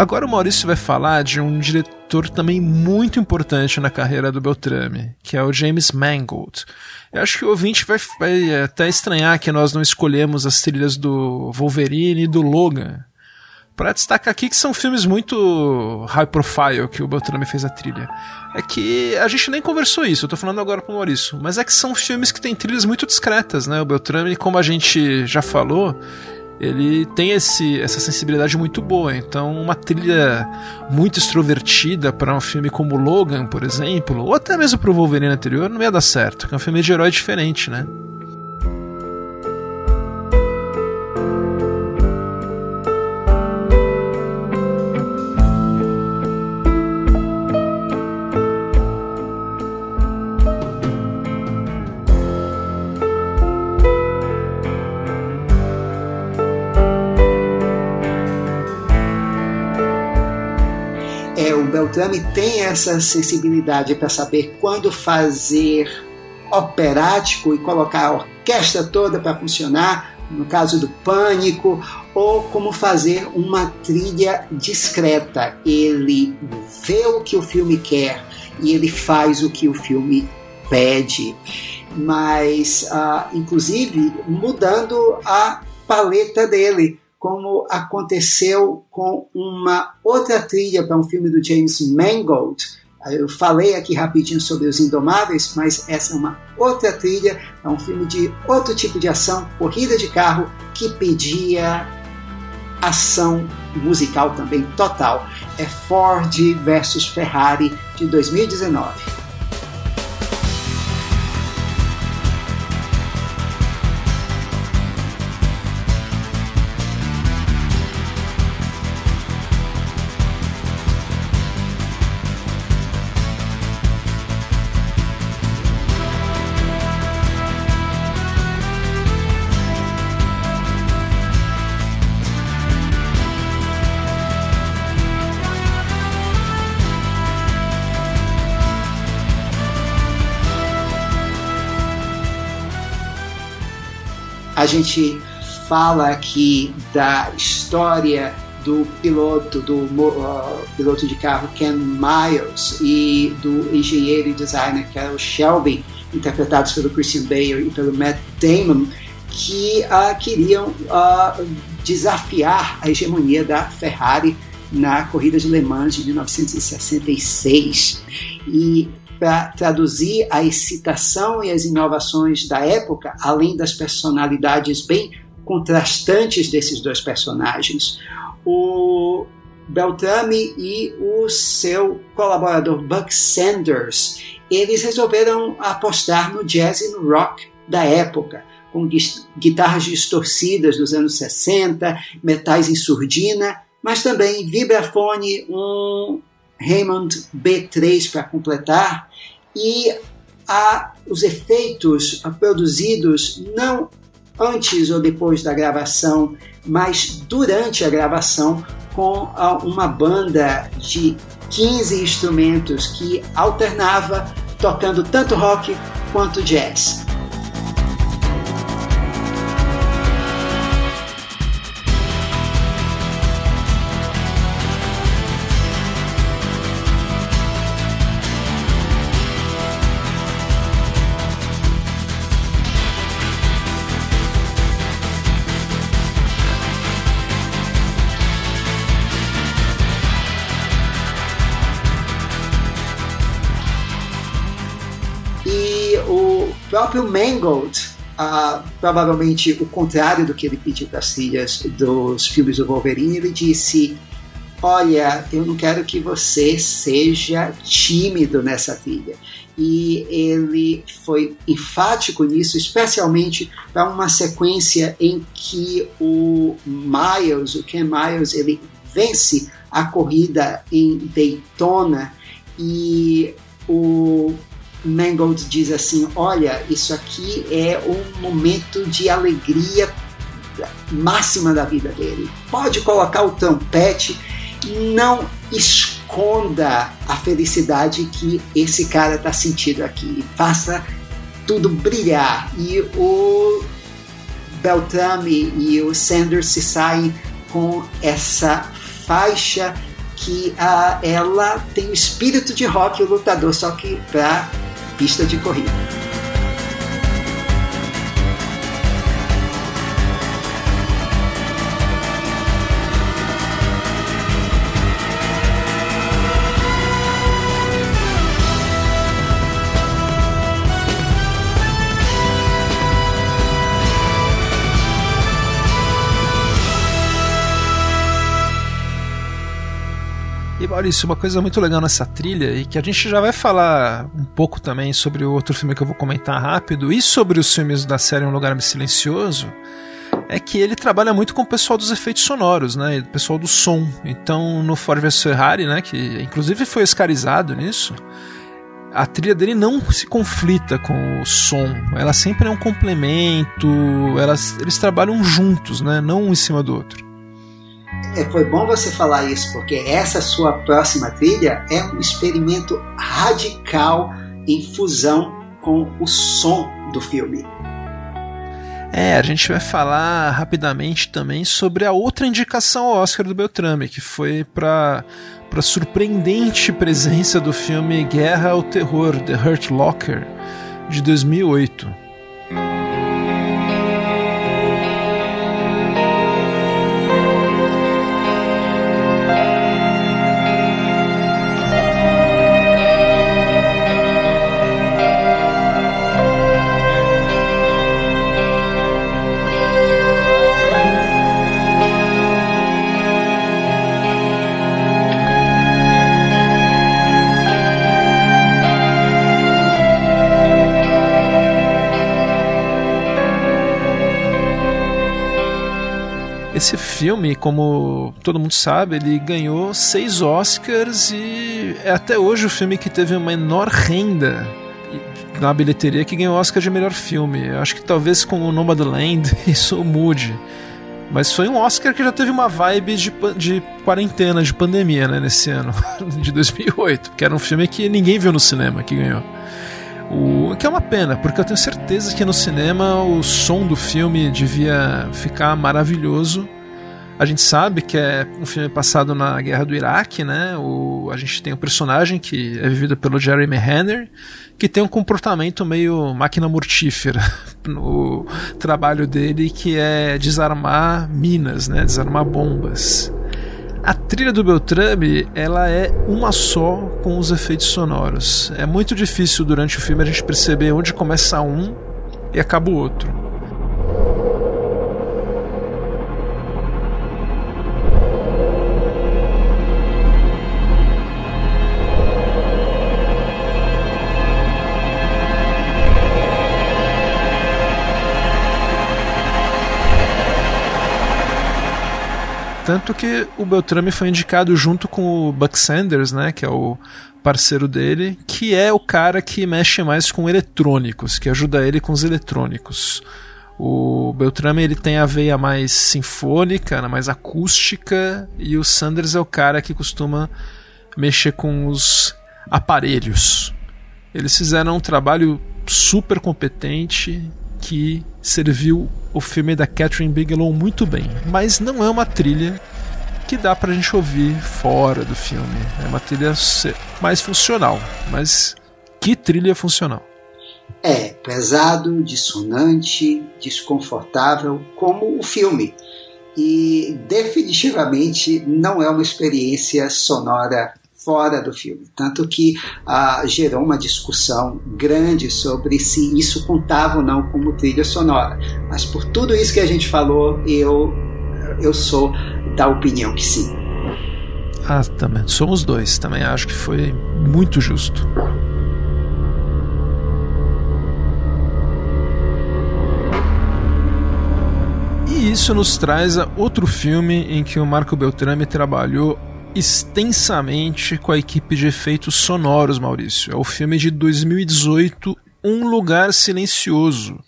Agora o Maurício vai falar de um diretor também muito importante na carreira do Beltrame, que é o James Mangold. Eu acho que o ouvinte vai, vai até estranhar que nós não escolhemos as trilhas do Wolverine e do Logan. Para destacar aqui que são filmes muito high profile que o Beltrame fez a trilha. É que a gente nem conversou isso, eu tô falando agora pro Maurício, mas é que são filmes que têm trilhas muito discretas, né? O Beltrame, como a gente já falou, ele tem esse, essa sensibilidade muito boa. Então, uma trilha muito extrovertida para um filme como Logan, por exemplo, ou até mesmo para o Wolverine anterior, não ia dar certo, que é um filme de herói diferente, né?
Beltrame tem essa sensibilidade para saber quando fazer operático e colocar a orquestra toda para funcionar, no caso do Pânico, ou como fazer uma trilha discreta. Ele vê o que o filme quer e ele faz o que o filme pede, mas uh, inclusive mudando a paleta dele como aconteceu com uma outra trilha para um filme do James Mangold. Eu falei aqui rapidinho sobre Os Indomáveis, mas essa é uma outra trilha, é um filme de outro tipo de ação, corrida de carro, que pedia ação musical também total. É Ford versus Ferrari de 2019. A gente fala aqui da história do piloto, do uh, piloto de carro Ken Miles e do engenheiro e designer Carol Shelby, interpretados pelo Christian Bale e pelo Matt Damon, que uh, queriam uh, desafiar a hegemonia da Ferrari na corrida de Le Mans de 1966. E para traduzir a excitação e as inovações da época, além das personalidades bem contrastantes desses dois personagens. O Beltrame e o seu colaborador Buck Sanders, eles resolveram apostar no jazz e no rock da época, com guitarras distorcidas dos anos 60, metais em surdina, mas também vibrafone, um Raymond B3 para completar, e a, os efeitos produzidos não antes ou depois da gravação, mas durante a gravação com uma banda de 15 instrumentos que alternava tocando tanto rock quanto jazz. Próprio Mangold, uh, provavelmente o contrário do que ele pediu para as filhas dos filmes do Wolverine, ele disse: Olha, eu não quero que você seja tímido nessa trilha. E ele foi enfático nisso, especialmente para uma sequência em que o Miles, o Ken Miles, ele vence a corrida em Daytona e o Mangold diz assim: Olha, isso aqui é um momento de alegria máxima da vida dele. Pode colocar o trompete, não esconda a felicidade que esse cara está sentindo aqui. Faça tudo brilhar. E o Beltrame e o Sanders se saem com essa faixa que uh, ela tem o espírito de rock o lutador, só que para pista de corrida.
Maurício, uma coisa muito legal nessa trilha e que a gente já vai falar um pouco também sobre o outro filme que eu vou comentar rápido e sobre os filmes da série Um Lugar Silencioso, é que ele trabalha muito com o pessoal dos efeitos sonoros, né, o pessoal do som. Então, no Ford vs Ferrari, né, que inclusive foi escarizado nisso, a trilha dele não se conflita com o som. Ela sempre é um complemento, elas, eles trabalham juntos, né, não um em cima do outro.
É, foi bom você falar isso, porque essa sua próxima trilha é um experimento radical em fusão com o som do filme.
É, a gente vai falar rapidamente também sobre a outra indicação ao Oscar do Beltrame, que foi para a surpreendente presença do filme Guerra ao Terror, The Hurt Locker, de 2008. Esse filme, como todo mundo sabe, ele ganhou seis Oscars e é até hoje o filme que teve a menor renda na bilheteria que ganhou Oscar de melhor filme. Eu acho que talvez com o Nomadland isso mude. Mas foi um Oscar que já teve uma vibe de, de quarentena, de pandemia, né, nesse ano, de 2008, que era um filme que ninguém viu no cinema, que ganhou. O que é uma pena, porque eu tenho certeza que no cinema o som do filme devia ficar maravilhoso. A gente sabe que é um filme passado na guerra do Iraque, né? O, a gente tem um personagem que é vivido pelo Jeremy Renner, que tem um comportamento meio máquina mortífera no trabalho dele, que é desarmar minas, né? Desarmar bombas. A trilha do Beltrame, ela é uma só com os efeitos sonoros. É muito difícil durante o filme a gente perceber onde começa um e acaba o outro. Tanto que o Beltrame foi indicado junto com o Buck Sanders, né, que é o parceiro dele, que é o cara que mexe mais com eletrônicos, que ajuda ele com os eletrônicos. O Beltrame ele tem a veia mais sinfônica, né, mais acústica, e o Sanders é o cara que costuma mexer com os aparelhos. Eles fizeram um trabalho super competente que serviu o filme da Catherine Bigelow muito bem, mas não é uma trilha que dá pra gente ouvir fora do filme. É uma trilha mais funcional, mas que trilha funcional?
É pesado, dissonante, desconfortável, como o filme. E definitivamente não é uma experiência sonora fora do filme. Tanto que ah, gerou uma discussão grande sobre se isso contava ou não como trilha sonora. Mas por tudo isso que a gente falou, eu, eu sou da opinião que sim.
Ah, também. Somos dois. Também acho que foi muito justo. E isso nos traz a outro filme em que o Marco Beltrame trabalhou extensamente com a equipe de efeitos sonoros, Maurício. É o filme de 2018, Um Lugar Silencioso.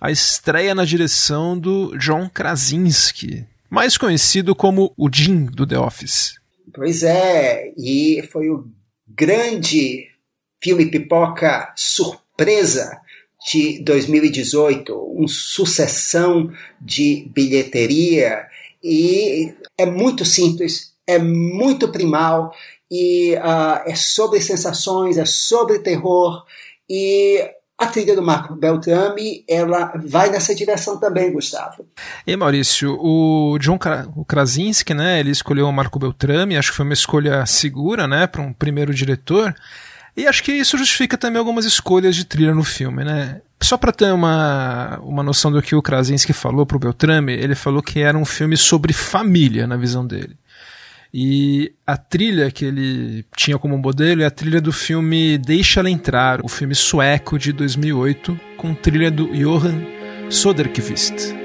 A estreia na direção do John Krasinski, mais conhecido como o Jim do The Office.
Pois é, e foi o grande filme pipoca surpresa de 2018, uma sucessão de bilheteria e é muito simples, é muito primal e uh, é sobre sensações, é sobre terror e a trilha do Marco Beltrame, ela vai nessa direção também, Gustavo.
E Maurício, o John Krasinski, né, ele escolheu o Marco Beltrame, acho que foi uma escolha segura, né, para um primeiro diretor. E acho que isso justifica também algumas escolhas de trilha no filme, né? Só para ter uma, uma noção do que o Krasinski falou pro Beltrame, ele falou que era um filme sobre família, na visão dele. E a trilha que ele tinha como modelo é a trilha do filme Deixa Ela Entrar, o filme sueco de 2008, com trilha do Johan Soderqvist.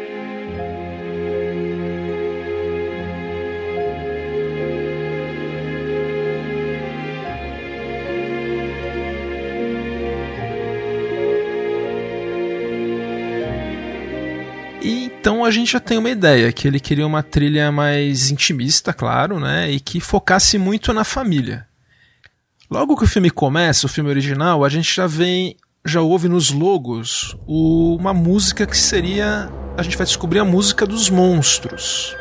Então a gente já tem uma ideia que ele queria uma trilha mais intimista, claro, né, e que focasse muito na família. Logo que o filme começa, o filme original, a gente já vem, já ouve nos logos uma música que seria, a gente vai descobrir a música dos monstros.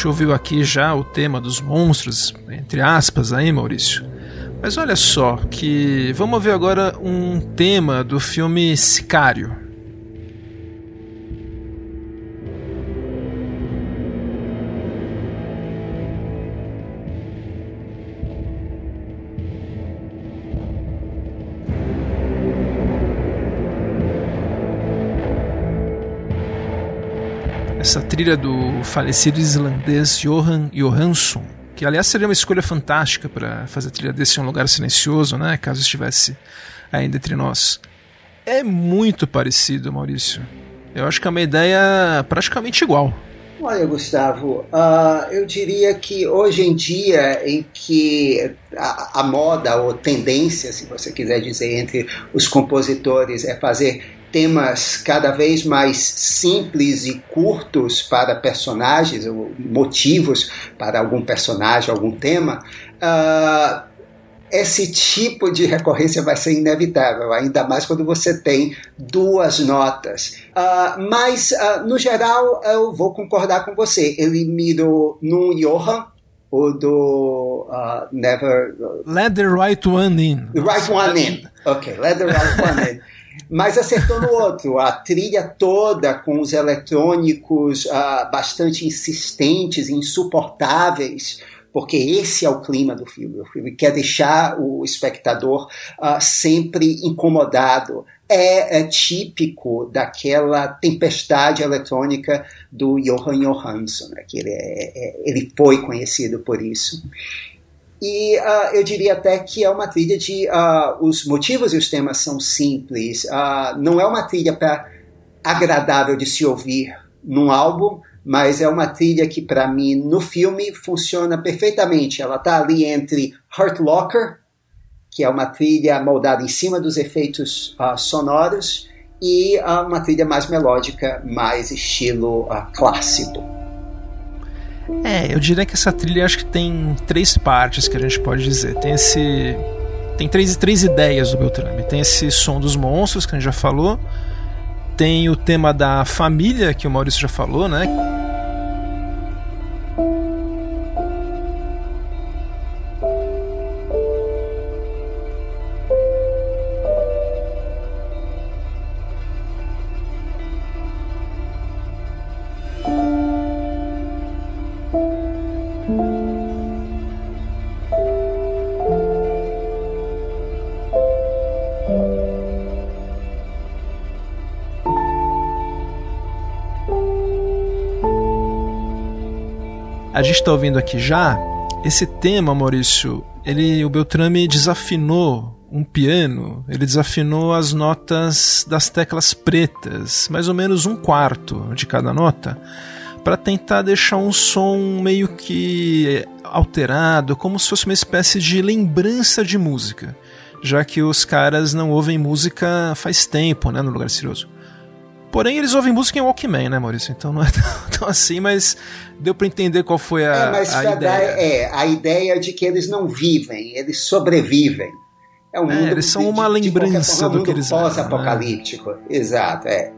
Gente ouviu aqui já o tema dos monstros, entre aspas, aí, Maurício. Mas olha só, que vamos ver agora um tema do filme Sicário. Trilha do falecido islandês Johan Johansson, que aliás seria uma escolha fantástica para fazer a trilha desse em um lugar silencioso, né, caso estivesse ainda entre nós. É muito parecido, Maurício. Eu acho que é uma ideia praticamente igual.
Olha, Gustavo, uh, eu diria que hoje em dia, em que a, a, moda ou tendência, se você quiser dizer, entre os compositores é fazer temas cada vez mais simples e curtos para personagens, ou motivos para algum personagem, algum tema, uh, esse tipo de recorrência vai ser inevitável, ainda mais quando você tem duas notas. Uh, mas, uh, no geral, eu vou concordar com você. Ele mirou num Johan, o do uh, Never.
Let the right one in.
The right one in. Ok, let the right one in mas acertou no outro. A trilha toda com os eletrônicos uh, bastante insistentes, insuportáveis, porque esse é o clima do filme. O filme quer deixar o espectador uh, sempre incomodado. É, é, típico daquela tempestade eletrônica do Johan Johansson, né? que ele, é, é, ele foi conhecido por isso. E uh, eu diria até que é uma trilha de. Uh, os motivos e os temas são simples. Uh, não é uma trilha para agradável de se ouvir num álbum, mas é uma trilha que, para mim, no filme funciona perfeitamente. Ela está ali entre Hurt Locker, que é uma trilha moldada em cima dos efeitos sonoros, e uma trilha mais melódica, mais estilo clássico.
É, eu diria que essa trilha acho que tem três partes que a gente pode dizer. Tem esse. Tem três, três ideias do Beltrame. Tem esse som dos monstros que a gente já falou. Tem o tema da família, que o Maurício já falou, né? A gente está ouvindo aqui já, esse tema, Maurício, ele, o Beltrame desafinou um piano, ele desafinou as notas das teclas pretas, mais ou menos um quarto de cada nota, para tentar deixar um som meio que alterado, como se fosse uma espécie de lembrança de música, já que os caras não ouvem música faz tempo, né, no lugar silencioso. Porém, eles ouvem música em Walkman, né, Maurício? Então não é tão, tão assim, mas deu para entender qual foi a,
é, mas
a ideia.
Dar, é, a ideia de que eles não vivem, eles sobrevivem.
É um é, mundo eles são uma de, lembrança de forma, um do que eles
pós-apocalíptico. Né? Exato, é.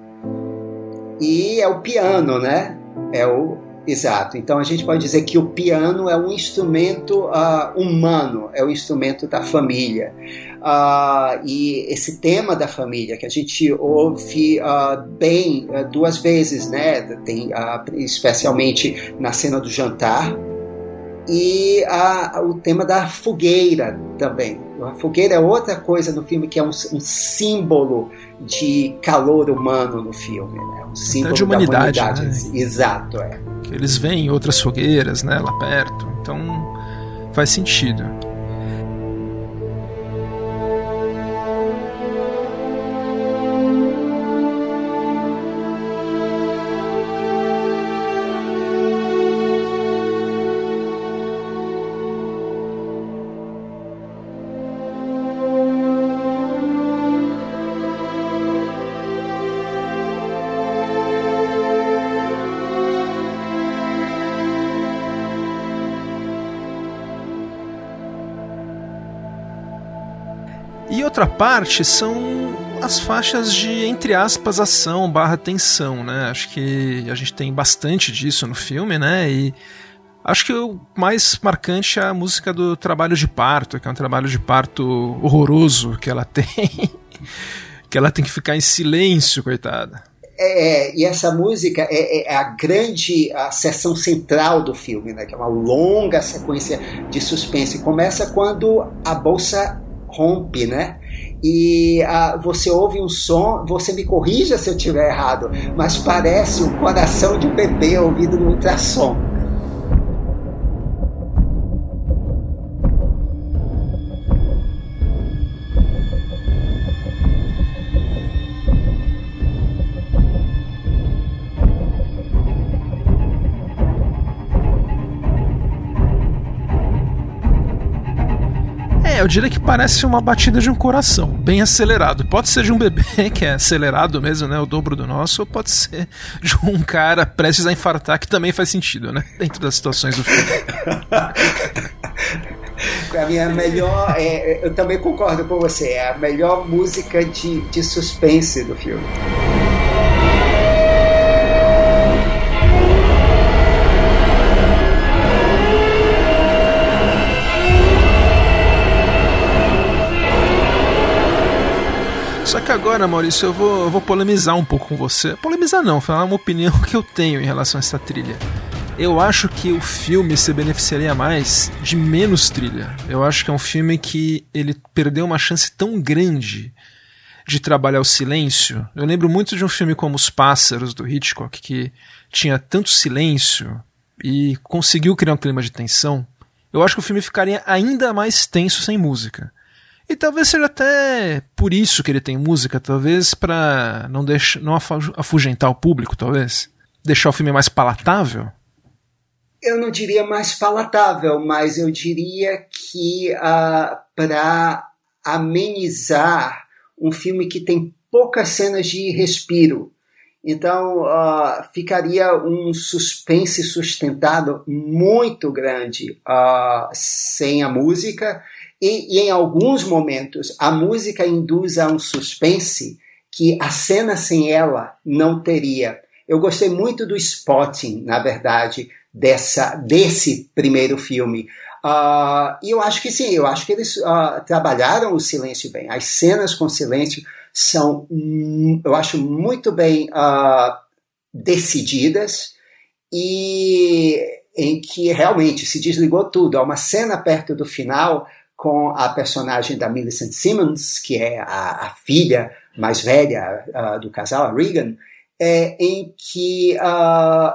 E é o piano, né? É o exato. Então a gente pode dizer que o piano é um instrumento uh, humano, é o instrumento da família. Uh, e esse tema da família que a gente ouve uh, bem uh, duas vezes, né? Tem especialmente na cena do jantar e o tema da fogueira também. A fogueira é outra coisa no filme que é um, um símbolo de calor humano no filme, né? Um símbolo
de humanidade, da humanidade.
Né? Exato, é.
Que eles veem outras fogueiras, né, lá perto. Então faz sentido. Outra parte são as faixas de, entre aspas, ação barra tensão, né? Acho que a gente tem bastante disso no filme, né? E acho que o mais marcante é a música do trabalho de parto, que é um trabalho de parto horroroso que ela tem. que ela tem que ficar em silêncio, coitada.
É, é, e essa música é, é, a grande a seção central do filme, né? Que é uma longa sequência de suspense. Começa quando a bolsa rompe, né? E ah, você ouve um som, você me corrija se eu estiver errado, mas parece o coração de um bebê ouvido no ultrassom.
Eu diria que parece uma batida de um coração, bem acelerado. Pode ser de um bebê que é acelerado mesmo, né? O dobro do nosso, ou pode ser de um cara prestes a infartar, que também faz sentido, né? Dentro das situações do filme.
a minha melhor. É, eu também concordo com você, é a melhor música de, de suspense do filme.
Só que agora, Maurício, eu vou, eu vou polemizar um pouco com você. Polemizar não, falar uma opinião que eu tenho em relação a essa trilha. Eu acho que o filme se beneficiaria mais de menos trilha. Eu acho que é um filme que ele perdeu uma chance tão grande de trabalhar o silêncio. Eu lembro muito de um filme como Os Pássaros, do Hitchcock, que tinha tanto silêncio e conseguiu criar um clima de tensão. Eu acho que o filme ficaria ainda mais tenso sem música. E talvez seja até por isso que ele tem música, talvez para não deixar, não afugentar o público, talvez, deixar o filme mais palatável.
Eu não diria mais palatável, mas eu diria que uh, ah, para amenizar um filme que tem poucas cenas de respiro, então uh, ficaria um suspense sustentado muito grande uh, sem a música e, e, em alguns momentos a música induz a um suspense que a cena sem ela não teria. Eu gostei muito do spotting, na verdade, dessa desse primeiro filme. Uh, e eu acho que sim, eu acho que eles uh, trabalharam o silêncio bem. As cenas com silêncio são, eu acho, muito bem uh, decididas e em que realmente se desligou tudo. Há uma cena perto do final com a personagem da Millicent Simmons, que é a, a filha mais velha uh, do casal, a Regan, é, em que uh,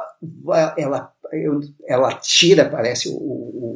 ela, ela tira, parece, o, o,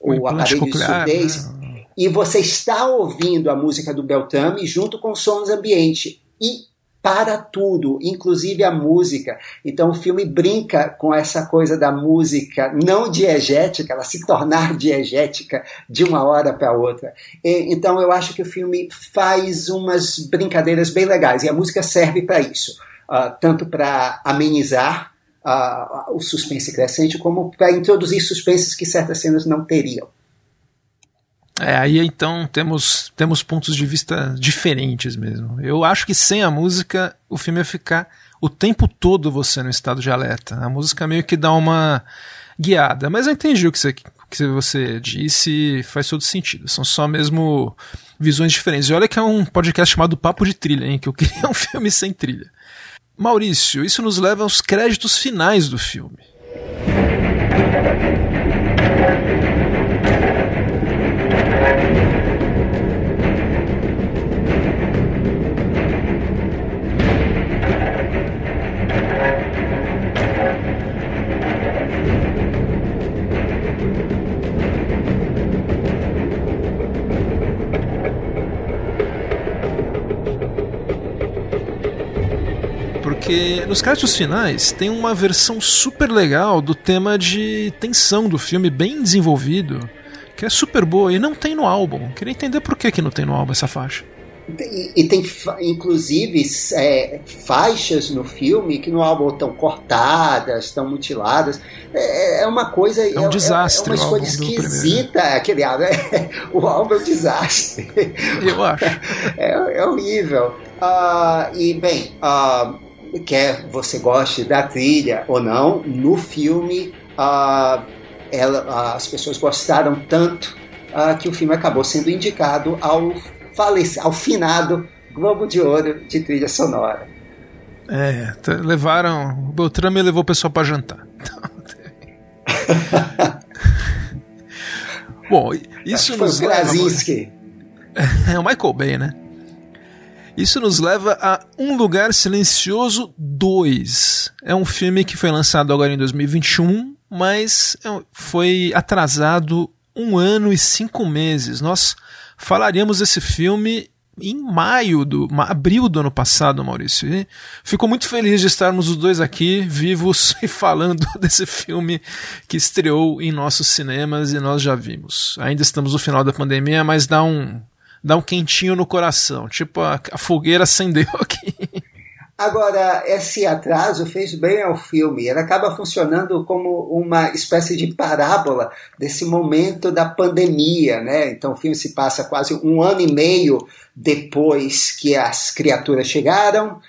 o, o aparelho de surdez, né? e você está ouvindo a música do Beltrame junto com sons ambiente. E para tudo, inclusive a música. Então o filme brinca com essa coisa da música não diegética, ela se tornar diegética de uma hora para outra. E, então eu acho que o filme faz umas brincadeiras bem legais e a música serve para isso. uh, tanto para amenizar uh, o suspense crescente, como para introduzir suspenses que certas cenas não teriam.
É, aí então temos, temos pontos de vista diferentes mesmo. Eu acho que sem a música o filme ia ficar o tempo todo você no estado de alerta. A música meio que dá uma guiada. Mas eu entendi o que você, que você disse faz todo sentido. São só mesmo visões diferentes. E olha que é um podcast chamado Papo de Trilha, hein? Que eu queria um filme sem trilha. Maurício, isso nos leva aos créditos finais do filme. Porque nos créditos finais tem uma versão super legal do tema de tensão do filme, bem desenvolvido, que é super boa e não tem no álbum. Queria entender por que, que não tem no álbum essa faixa.
E, e tem inclusive é, faixas no filme que no álbum estão cortadas, estão mutiladas. É, é, uma coisa.
É um desastre.
É, uma escolha esquisita. Aquele álbum, é, o álbum é um desastre.
Eu acho.
É, é horrível. Uh, e bem. Uh, quer você goste da trilha ou não, no filme uh, ela, as pessoas gostaram tanto uh, que o filme acabou sendo indicado ao, falece, ao finado Globo de Ouro de trilha sonora.
É, levaram. O Beltrame levou o pessoal para jantar. Bom, isso nos leva. É o Michael Bay, né? Isso nos leva a Um Lugar Silencioso 2. É um filme que foi lançado agora em 2021, mas é foi atrasado um ano e cinco meses. Nós falaríamos desse filme em maio do abril do ano passado, Maurício. E fico muito feliz de estarmos os dois aqui vivos e falando desse filme que estreou em nossos cinemas e nós já vimos. Ainda estamos no final da pandemia, mas dá um dá um quentinho no coração. Tipo, a, a fogueira acendeu aqui.
Agora, esse atraso fez bem ao filme. Ele acaba funcionando como uma espécie de parábola desse momento da pandemia, né? Então, o filme se passa quase um ano e meio depois que as criaturas chegaram,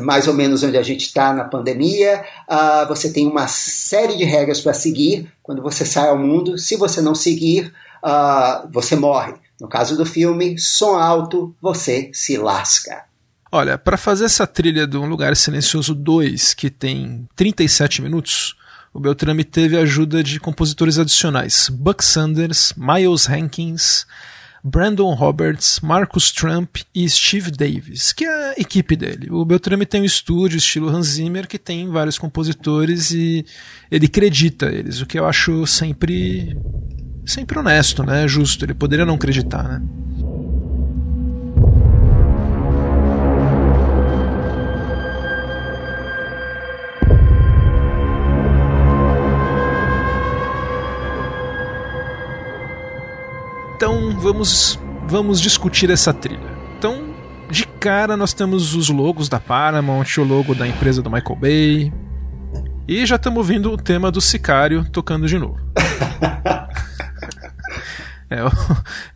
mais ou menos onde a gente está na pandemia. Uh, você tem uma série de regras para seguir quando você sai ao mundo. Se você não seguir, uh, você morre. No caso do filme, som alto, você se lasca.
Olha, para fazer essa trilha de Um Lugar Silencioso 2, que tem 37 minutos, o Beltrame teve a ajuda de compositores adicionais: Buck Sanders, Miles Hankins, Brandon Roberts, Marcus Trump e Steve Davis, que é a equipe dele. O Beltrame tem um estúdio estilo Hans Zimmer que tem vários compositores e ele acredita eles, o que eu acho sempre sempre honesto, né? Justo. Ele poderia não acreditar, né? Então vamos vamos discutir essa trilha. Então, de cara nós temos os logos da Paramount, o logo da empresa do Michael Bay. E já estamos ouvindo o tema do Sicário tocando de novo. É o,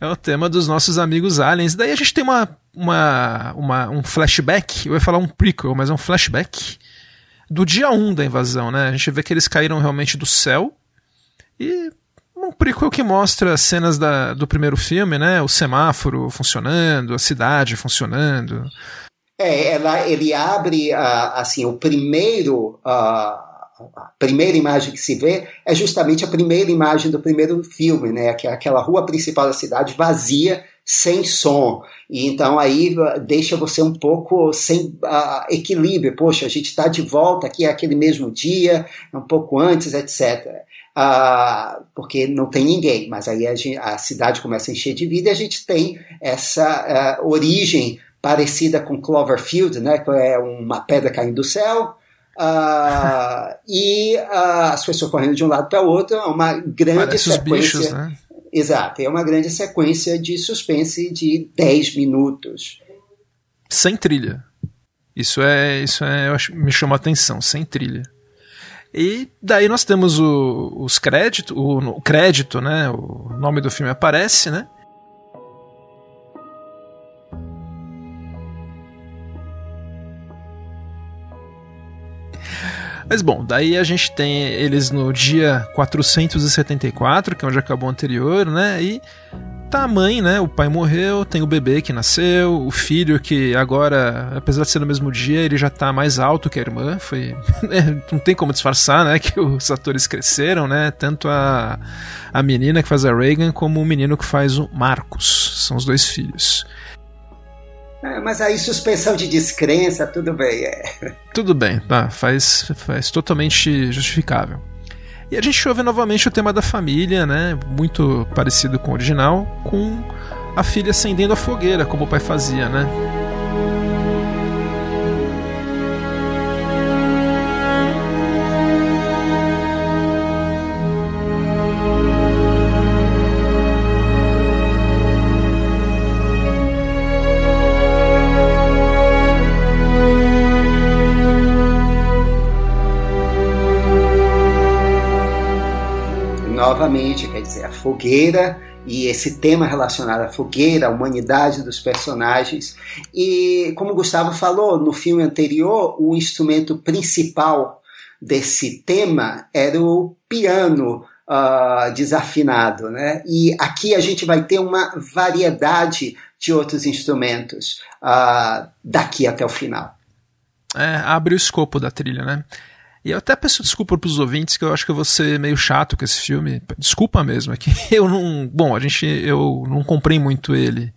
é o tema dos nossos amigos aliens. Daí a gente tem uma, uma, uma, um flashback, eu ia falar um prequel, mas é um flashback do dia 1 da invasão, né? A gente vê que eles caíram realmente do céu e um prequel que mostra cenas da, do primeiro filme, né? O semáforo funcionando, a cidade funcionando.
É, ela, ele abre uh, assim o primeiro uh, a primeira imagem que se vê é justamente a primeira imagem do primeiro filme, né? Que é aquela rua principal da cidade vazia, sem som. E então aí deixa você um pouco sem uh, equilíbrio. Poxa, a gente está de volta aqui é aquele mesmo dia, um pouco antes, etc. Ah, porque não tem ninguém, mas aí a, gente, a, cidade começa a encher de vida e a gente tem essa uh, origem parecida com Cloverfield, né? Que é uma pedra caindo do céu Uh, e uh, as pessoas correndo de um lado para o outro, é uma grande Parece sequência. Bichos, né? Exato, é uma grande sequência de suspense de 10 minutos.
Sem trilha. Isso é, isso é, eu acho, me chama a atenção, sem trilha. E daí nós temos o, os créditos, o, o, crédito, né? O nome do filme aparece, né? Mas bom, daí a gente tem eles no dia 474, que é onde acabou o anterior, né? E tá a mãe, né? O pai morreu, tem o bebê que nasceu, o filho que agora, apesar de ser no mesmo dia, ele já tá mais alto que a irmã. Foi. Né, não tem como disfarçar, né? Que os atores cresceram, né? Tanto a, a menina que faz a Reagan como o menino que faz o Marcos. São os dois filhos.
É, mas aí suspensão de descrença, tudo bem. É.
Tudo bem, tá, faz, faz totalmente justificável. E a gente ouve novamente o tema da família, né? Muito parecido com o original, com a filha acendendo a fogueira, como o pai fazia, né?
Novamente, quer dizer, a fogueira e esse tema relacionado à fogueira, à humanidade dos personagens. E, como o Gustavo falou, no filme anterior, o instrumento principal desse tema era o piano uh, desafinado. Né? E aqui a gente vai ter uma variedade de outros instrumentos uh, daqui até o final.
É, abre o escopo da trilha, né? E eu até peço desculpa pros ouvintes, que eu acho que eu vou ser meio chato com esse filme. Desculpa mesmo, é que eu não. Bom, a gente. Eu não comprei muito ele.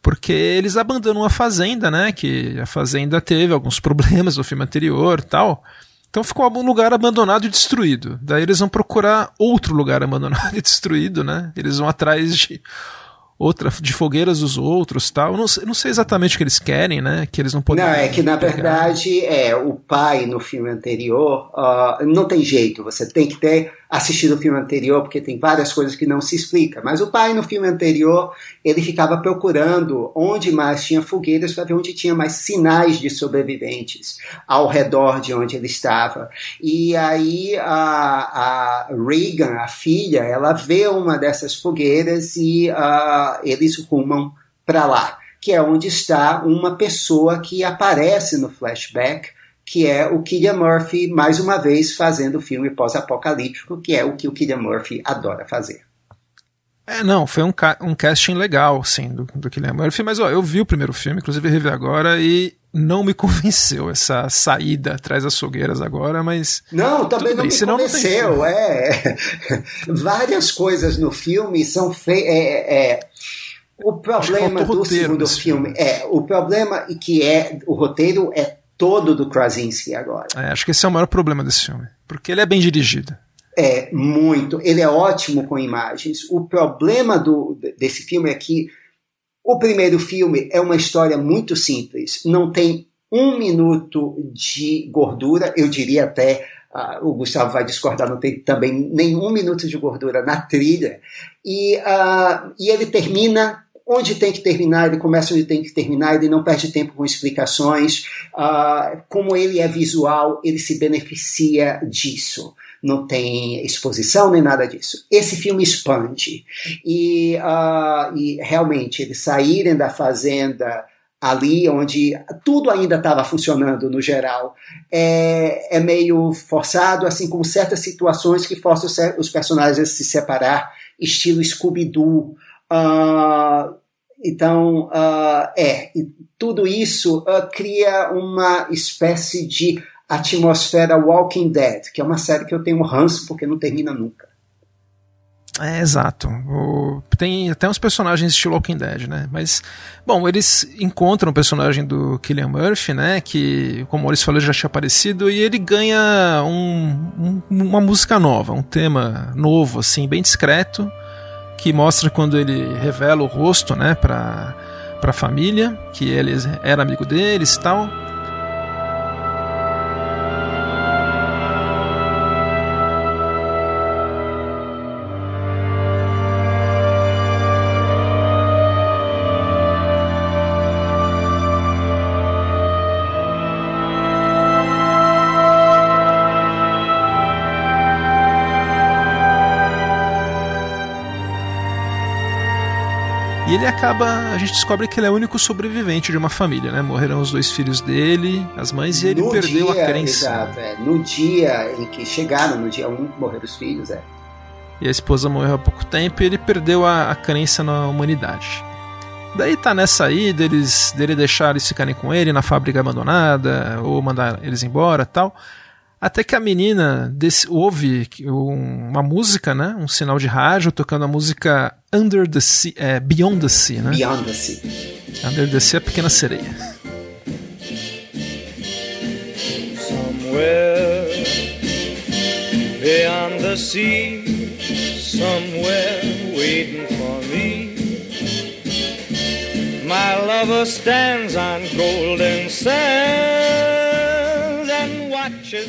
Porque eles abandonam a fazenda, né? Que a fazenda teve alguns problemas no filme anterior tal. Então ficou um lugar abandonado e destruído. Daí eles vão procurar outro lugar abandonado e destruído, né? Eles vão atrás de outra de fogueiras dos outros tal. Não, não sei exatamente o que eles querem, né? Que eles não podem.
Não, é que na pegar. verdade é o pai no filme anterior uh, não tem jeito. Você tem que ter assistir o filme anterior, porque tem várias coisas que não se explica. Mas o pai, no filme anterior, ele ficava procurando onde mais tinha fogueiras para ver onde tinha mais sinais de sobreviventes ao redor de onde ele estava. E aí a, a Reagan, a filha, ela vê uma dessas fogueiras e uh, eles rumam para lá, que é onde está uma pessoa que aparece no flashback que é o Killian Murphy, mais uma vez, fazendo o filme pós-apocalíptico, que é o que o Killian Murphy adora fazer.
É, não, foi um, ca um casting legal, sim, do, do Killian Murphy, mas ó, eu vi o primeiro filme, inclusive revi agora, e não me convenceu essa saída atrás das fogueiras agora, mas.
Não, também não me Senão convenceu, não é. Várias coisas no filme são feitas. É, é, o problema do segundo filme, filme é o problema que é o roteiro é todo do Krasinski agora.
É, acho que esse é o maior problema desse filme, porque ele é bem dirigido.
É, muito. Ele é ótimo com imagens. O problema do, desse filme é que o primeiro filme é uma história muito simples. Não tem um minuto de gordura, eu diria até. Uh, o Gustavo vai discordar, não tem também nenhum minuto de gordura na trilha. E, uh, e ele termina onde tem que terminar, ele começa onde tem que terminar, ele não perde tempo com explicações. Uh, como ele é visual, ele se beneficia disso. Não tem exposição nem nada disso. Esse filme expande. E, uh, e realmente, eles saírem da fazenda ali onde tudo ainda estava funcionando no geral, é, é, meio forçado, assim como certas situações que forçam os personagens a se separar, estilo Scooby-Doo, Uh, então, uh, é, tudo isso uh, cria uma espécie de atmosfera Walking Dead, que é uma série que eu tenho ranço porque não termina nunca.
É, exato. O, tem até uns personagens estilo Walking Dead, né? Mas, bom, eles encontram o personagem do Killian Murphy, né? Que, como eles falou, já tinha aparecido, e ele ganha um, um, uma música nova, um tema novo, assim, bem discreto que mostra quando ele revela o rosto, né, para para a família, que ele era amigo deles e tal. Acaba, a gente descobre que ele é o único sobrevivente de uma família, né? Morreram os dois filhos dele, as mães, e ele
no
perdeu
dia,
a crença.
Exato, é. No dia em que chegaram, no dia 1, um, morreram os filhos, é.
E a esposa morreu há pouco tempo e ele perdeu a, a crença na humanidade. Daí tá nessa aí deles, dele deixar eles ficarem com ele na fábrica abandonada, ou mandar eles embora tal. Até que a menina desse, ouve uma música, né? Um sinal de rádio tocando a música Under the Sea, é, Beyond the Sea, né?
Beyond the Sea.
Under the Sea, a pequena sereia.
Somewhere beyond the sea, somewhere waiting for me. My lover stands on golden sands and watches.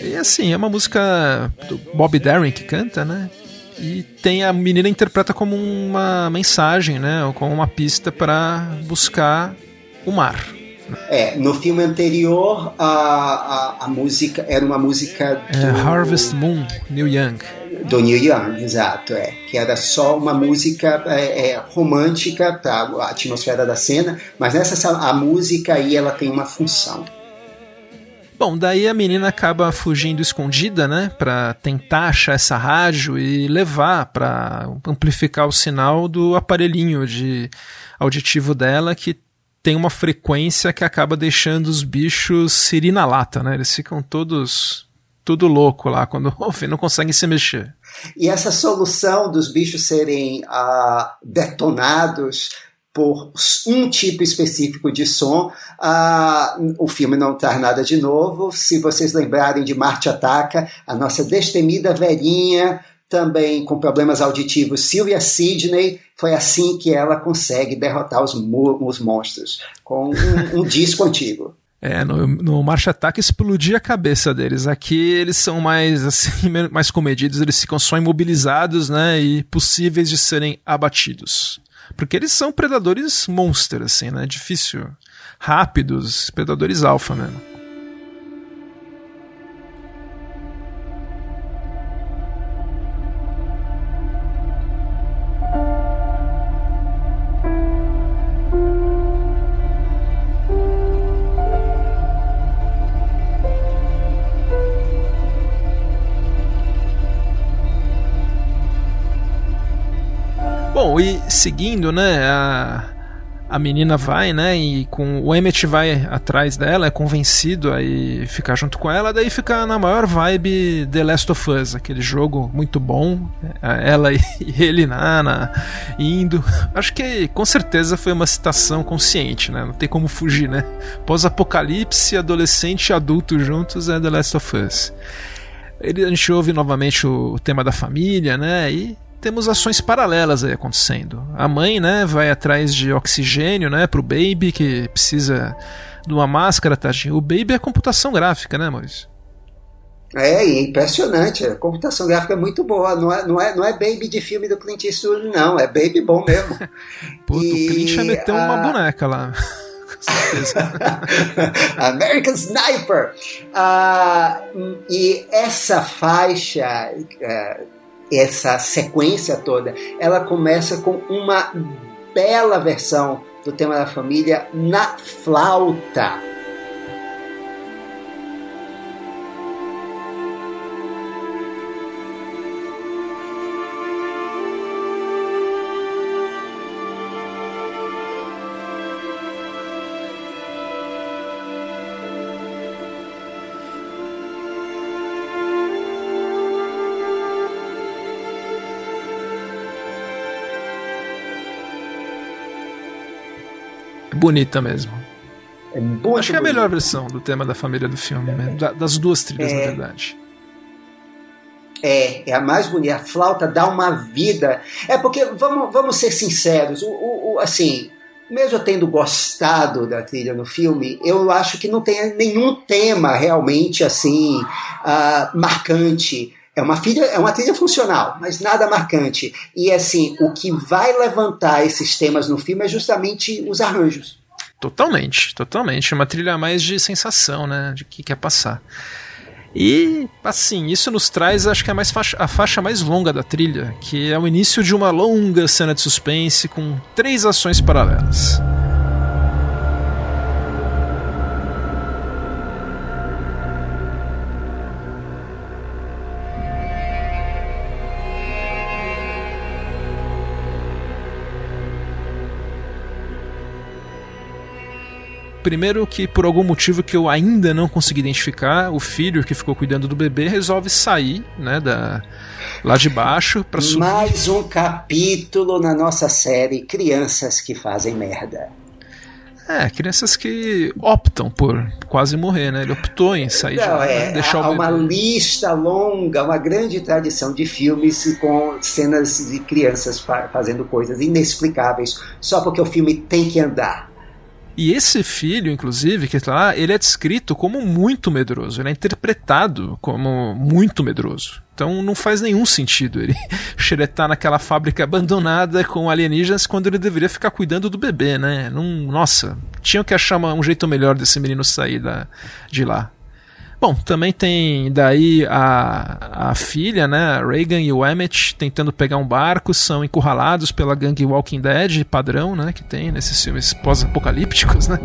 E assim, é uma música do Bob Darin que canta, né? E tem a menina interpreta como uma mensagem, né? Ou como uma pista para buscar o mar.
É, no filme anterior a, a, a música era uma música
do... é, Harvest Moon, Neil Young
do Neil Young, exato, é. Que era só uma música é, é, romântica para a atmosfera da cena, mas nessa a música aí ela tem uma função.
Bom, daí a menina acaba fugindo escondida, né, para tentar achar essa rádio e levar para amplificar o sinal do aparelhinho de auditivo dela que tem uma frequência que acaba deixando os bichos siri na lata, né? Eles ficam todos tudo louco lá quando ouvem, não conseguem se mexer.
E essa solução dos bichos serem uh, detonados por um tipo específico de som, uh, o filme não traz nada de novo. Se vocês lembrarem de Marte Ataca, a nossa destemida velhinha, também com problemas auditivos, Sylvia Sidney, foi assim que ela consegue derrotar os, os monstros, com um, um disco antigo.
É, no, no Marcha Ataque explodia a cabeça deles. Aqui eles são mais assim, mais comedidos, eles ficam só imobilizados, né, e possíveis de serem abatidos. Porque eles são predadores monster, assim, né, difícil, rápidos, predadores alfa mesmo. Seguindo, né, a, a menina vai, né, e com o Emmett vai atrás dela, é convencido a ficar junto com ela, daí fica na maior vibe The Last of Us, aquele jogo muito bom, é, ela e ele na, na indo. Acho que com certeza foi uma citação consciente, né, não tem como fugir, né. Pós-apocalipse, adolescente e adulto juntos é The Last of Us. Ele, a gente ouve novamente o, o tema da família, né, e temos ações paralelas aí acontecendo. A mãe, né, vai atrás de oxigênio, né, pro baby que precisa de uma máscara, tadinho. O baby é computação gráfica, né, Maurício?
É, é impressionante. A computação gráfica é muito boa. Não é, não é, não é baby de filme do Clint Eastwood, não. É baby bom mesmo.
E, o Clint já meteu a... uma boneca lá.
American Sniper! Uh, e essa faixa uh, essa sequência toda, ela começa com uma bela versão do tema da família na flauta.
Bonita mesmo.
É muito
Acho que é a melhor versão do tema da família do filme, né? das duas trilhas, é... na verdade.
É, é a mais bonita. A flauta dá uma vida. É porque, vamos, vamos ser sinceros, o, o, o, assim, mesmo eu tendo gostado da trilha no filme, eu acho que não tem nenhum tema realmente assim uh, marcante. É uma, filha, é uma trilha funcional, mas nada marcante. E assim, o que vai levantar esses temas no filme é justamente os arranjos.
Totalmente, totalmente. Uma trilha mais de sensação, né? De que quer passar. E, assim, isso nos traz, acho que é mais faixa, a faixa mais longa da trilha, que é o início de uma longa cena de suspense com três ações paralelas. Primeiro que por algum motivo que eu ainda não consegui identificar, o filho que ficou cuidando do bebê resolve sair, né, da lá de baixo para subir.
Mais um capítulo na nossa série Crianças que fazem merda.
É, crianças que optam por quase morrer, né? Ele optou em sair
Não,
de
é,
deixar
há
o
uma lista longa, uma grande tradição de filmes com cenas de crianças fa- fazendo coisas inexplicáveis só porque o filme tem que andar.
E esse filho, inclusive, que tá lá, ele é descrito como muito medroso. Ele é interpretado como muito medroso. Então não faz nenhum sentido ele xeretar naquela fábrica abandonada com alienígenas quando ele deveria ficar cuidando do bebê, né? Não, nossa, tinham que achar um jeito melhor desse menino sair da, de lá. Bom, também tem daí a, a filha, né, Reagan e o Emmett tentando pegar um barco, são encurralados pela gangue Walking Dead padrão, né, que tem nesses filmes pós-apocalípticos, né?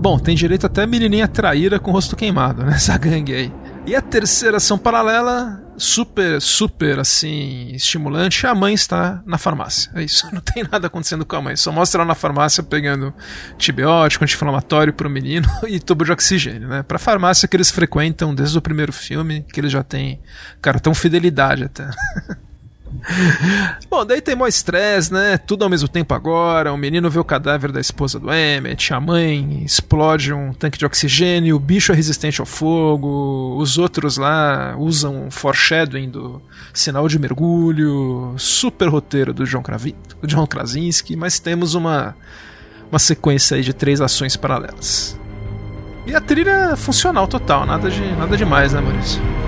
Bom, tem direito até menininha traíra com o rosto queimado, né? Essa gangue aí. E a terceira ação paralela, super, super, assim, estimulante, a mãe está na farmácia. É isso, não tem nada acontecendo com a mãe. Só mostra ela na farmácia pegando antibiótico, anti-inflamatório pro menino e tubo de oxigênio, né? Pra farmácia que eles frequentam desde o primeiro filme, que eles já têm cartão fidelidade até. Bom, daí tem mó estresse, né? Tudo ao mesmo tempo agora. O menino vê o cadáver da esposa do Emmett, a mãe explode um tanque de oxigênio, o bicho é resistente ao fogo, os outros lá usam um foreshadowing do sinal de mergulho, super roteiro do John, Kravi, do John Krasinski, mas temos uma, uma sequência aí de três ações paralelas. E a trilha é funcional total, nada, de, nada demais, né, Maurício?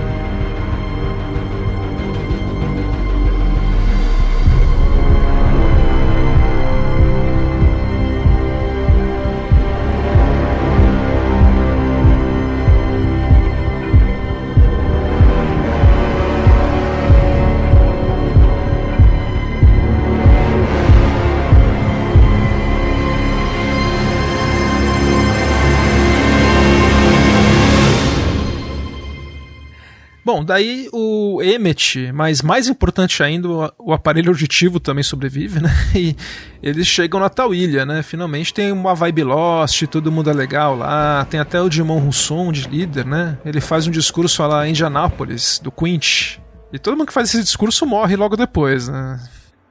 Bom, daí o Emmet, mas mais importante ainda, o, aparelho auditivo também sobrevive, né? E eles chegam na tal ilha, né? Finalmente tem uma vibe Lost, todo mundo é legal lá. Tem até o Dimon Rousson de líder, né? Ele faz um discurso lá em Indianápolis, do Quint. E todo mundo que faz esse discurso morre logo depois, né?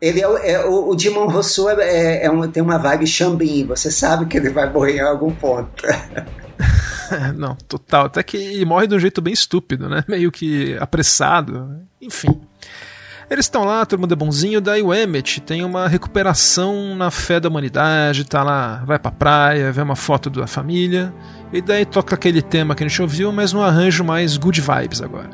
Ele é, o- é o, o Dimon Rousseau é, é, é um- tem uma vibe Xambin, você sabe que ele vai morrer em algum ponto.
Não, total. Até que morre de um jeito bem estúpido, né? Meio que apressado. Enfim. Eles estão lá, todo mundo é bonzinho, daí o Emmet tem uma recuperação na fé da humanidade, tá lá, vai pra praia, vê uma foto da família, e daí toca aquele tema que a gente ouviu, mas num arranjo mais good vibes agora.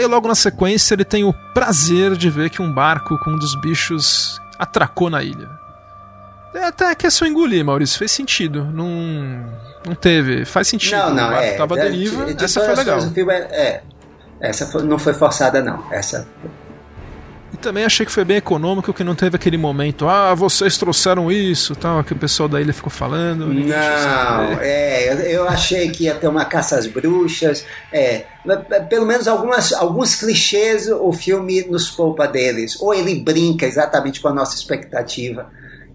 Daí logo na sequência ele tem o prazer de ver que um barco com um dos bichos atracou na ilha. É até que é só engolir, Maurício, fez sentido. Não, não teve. Faz sentido.
Não, não, é.
tava
é,
deriva,
de- de
essa foi legal.
é, é. essa foi- não foi forçada, não. Essa
também achei que foi bem econômico que não teve aquele momento, ah, vocês trouxeram isso, tal, que o pessoal da ilha ficou falando.
Não, é, eu, achei que ia ter uma caça às bruxas. É, pelo menos algumas, alguns clichês o filme nos poupa deles. Ou ele brinca exatamente com a nossa expectativa.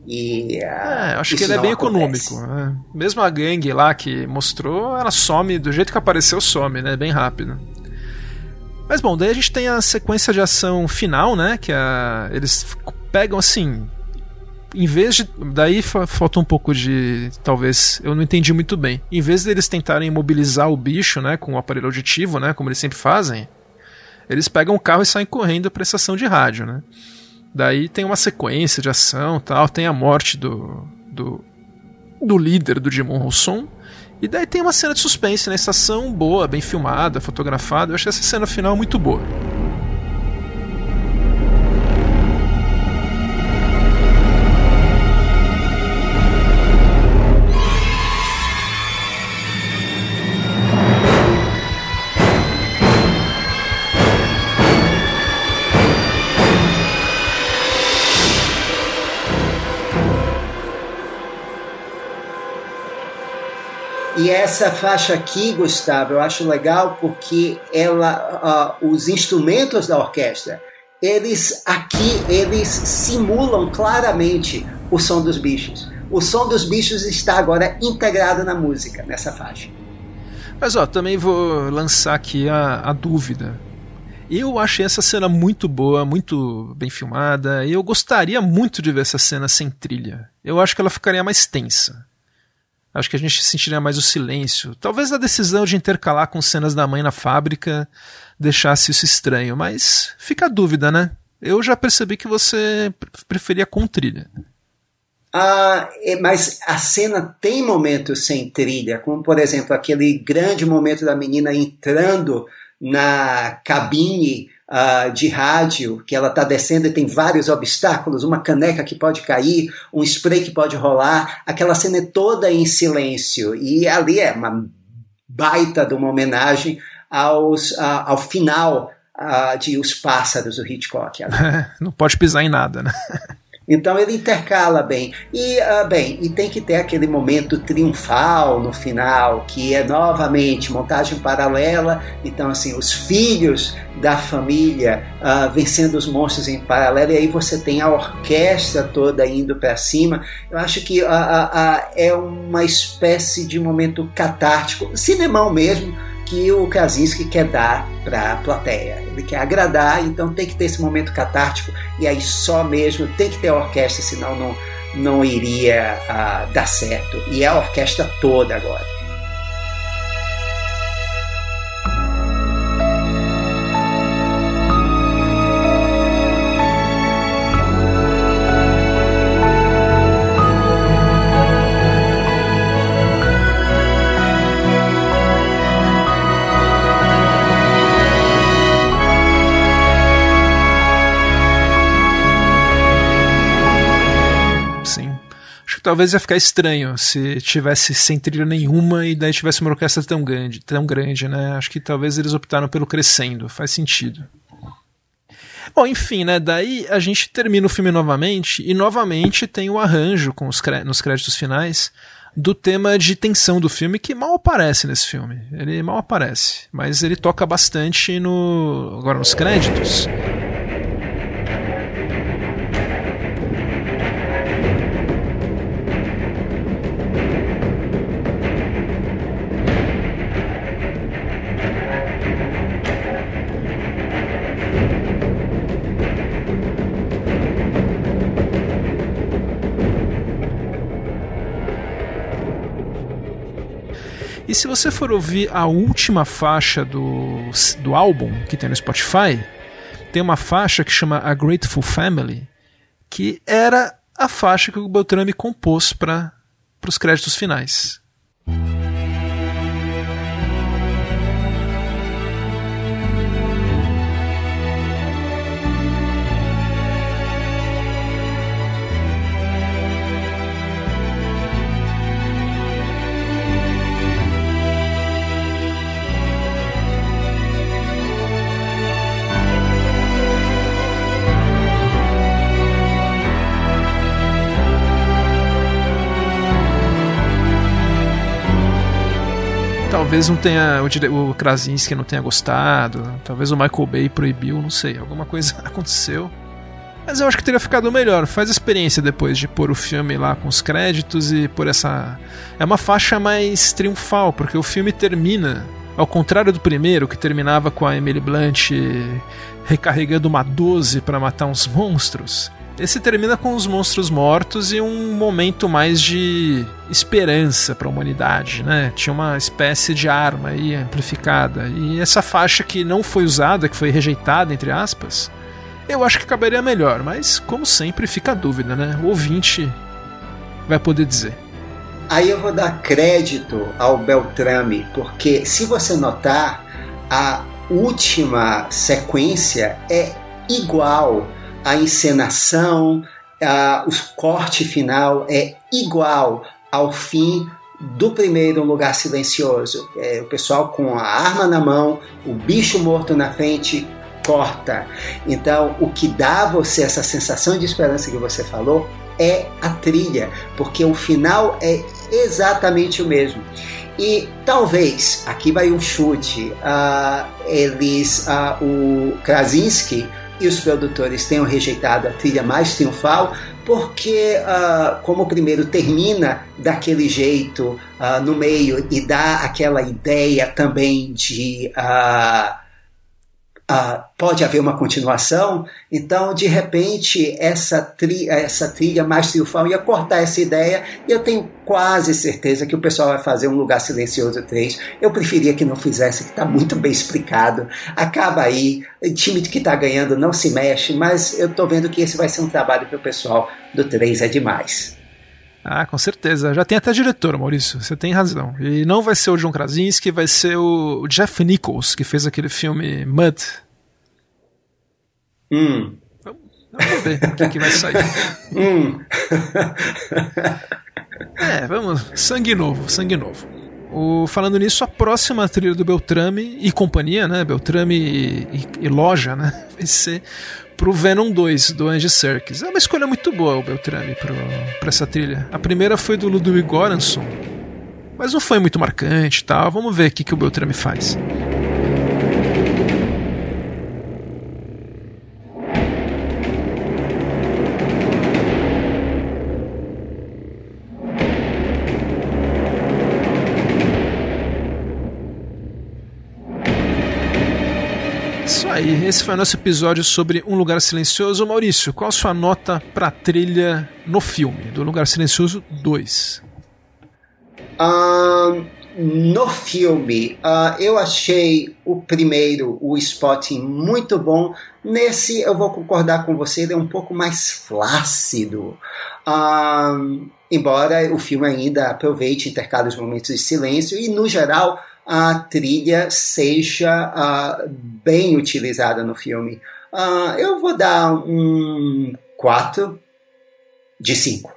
E, uh,
é, acho que ele é bem acontece. econômico. Né? Mesmo a gangue lá que mostrou, ela some, do jeito que apareceu, some, né? Bem rápido. Mas bom, daí a gente tem a sequência de ação final, né? Que a, eles pegam assim. Em vez de. Daí falta um pouco de. Talvez. Eu não entendi muito bem. Em vez deles tentarem imobilizar o bicho, né? Com o aparelho auditivo, né? Como eles sempre fazem. Eles pegam o carro e saem correndo para a estação de rádio, né? Daí tem uma sequência de ação tal. Tem a morte do. do, do líder do Jimon Rousson. E daí tem uma cena de suspense na né? estação boa, bem filmada, fotografada. Eu achei essa cena final muito boa.
E essa faixa aqui, Gustavo, eu acho legal porque ela, uh, os instrumentos da orquestra, eles aqui eles simulam claramente o som dos bichos. O som dos bichos está agora integrado na música nessa faixa.
Mas ó, também vou lançar aqui a, a dúvida. Eu achei essa cena muito boa, muito bem filmada, e eu gostaria muito de ver essa cena sem trilha. Eu acho que ela ficaria mais tensa. Acho que a gente sentiria mais o silêncio. Talvez a decisão de intercalar com cenas da mãe na fábrica deixasse isso estranho, mas fica a dúvida, né? Eu já percebi que você preferia com trilha.
Ah, é, mas a cena tem momentos sem trilha, como por exemplo aquele grande momento da menina entrando na cabine uh, de rádio, que ela está descendo e tem vários obstáculos, uma caneca que pode cair, um spray que pode rolar, aquela cena é toda em silêncio. E ali é uma baita de uma homenagem aos, uh, ao final uh, de Os Pássaros, do Hitchcock.
Não pode pisar em nada, né?
Então ele intercala bem. E, uh, bem, e tem que ter aquele momento triunfal no final, que é novamente montagem paralela. Então, assim, os filhos da família uh, vencendo os monstros em paralelo, e aí você tem a orquestra toda indo para cima. Eu acho que uh, é uma espécie de momento catártico, cinemão mesmo que o Krasinski quer dar para a plateia. Ele quer agradar, então tem que ter esse momento catártico e aí só mesmo tem que ter a orquestra, senão não, não iria uh, dar certo. E é a orquestra toda agora.
Talvez ia ficar estranho se tivesse sem trilha nenhuma e daí tivesse uma orquestra tão grande, tão grande, né? Acho que talvez eles optaram pelo crescendo, faz sentido. Bom, enfim, né? Daí a gente termina o filme novamente e novamente tem o arranjo com os nos créditos finais do tema de tensão do filme que mal aparece nesse filme. Ele mal aparece, mas ele toca bastante no agora nos créditos. Se você for ouvir a última faixa do, do álbum que tem no Spotify, tem uma faixa que chama A Grateful Family, que era a faixa que o Beltrame compôs para os créditos finais. Talvez não tenha o, o Krasinski não tenha gostado, talvez o Michael Bay proibiu, não sei, alguma coisa aconteceu. Mas eu acho que teria ficado melhor. Faz a experiência depois de pôr o filme lá com os créditos e por essa. É uma faixa mais triunfal, porque o filme termina. Ao contrário do primeiro, que terminava com a Emily Blunt recarregando uma 12 para matar uns monstros. Esse termina com os monstros mortos e um momento mais de esperança para a humanidade, né? Tinha uma espécie de arma aí amplificada. E essa faixa que não foi usada, que foi rejeitada, entre aspas, eu acho que caberia melhor, mas como sempre fica a dúvida, né? O ouvinte vai poder dizer.
Aí eu vou dar crédito ao Beltrame, porque se você notar, a última sequência é igual a encenação, a, o corte final é igual ao fim do primeiro lugar silencioso. É, o pessoal com a arma na mão, o bicho morto na frente, corta. Então, o que dá a você essa sensação de esperança que você falou é a trilha, porque o final é exatamente o mesmo. E talvez, aqui vai um chute, uh, eles, uh, o Krasinski e os produtores tenham rejeitado a trilha mais triunfal, porque uh, como o primeiro termina daquele jeito uh, no meio e dá aquela ideia também de uh, Uh, pode haver uma continuação, então de repente essa, tri essa trilha mais triunfal ia cortar essa ideia e eu tenho quase certeza que o pessoal vai fazer um Lugar Silencioso 3. Eu preferia que não fizesse, que está muito bem explicado. Acaba aí, o time que está ganhando não se mexe, mas eu estou vendo que esse vai ser um trabalho para o pessoal do 3 é demais.
Ah, com certeza. Já tem até diretor, Maurício. Você tem razão. E não vai ser o John Krasinski, vai ser o Jeff Nichols, que fez aquele filme Mud.
Hum.
Vamos, vamos ver o que, que vai sair.
hum.
é, vamos. Sangue novo, sangue novo. O, falando nisso, a próxima trilha do Beltrame e companhia, né? Beltrame e, e, e loja, né? Vai ser pro Venom 2 do Andy Serkis. É uma escolha muito boa o Beltrame para essa trilha. A primeira foi do Ludwig Göransson, mas não foi muito marcante e tal. Vamos ver o que, que o Beltrame faz. Esse foi o nosso episódio sobre Um Lugar Silencioso. Maurício, qual a sua nota pra trilha no filme, do Lugar Silencioso 2?
Um, no filme, uh, eu achei o primeiro, o Spotting, muito bom. Nesse, eu vou concordar com você, ele é um pouco mais flácido. Embora o filme ainda aproveite intercala os momentos de silêncio e, no geral, a trilha seja uh, bem utilizada no filme. Uh, eu vou dar um 4 de 5.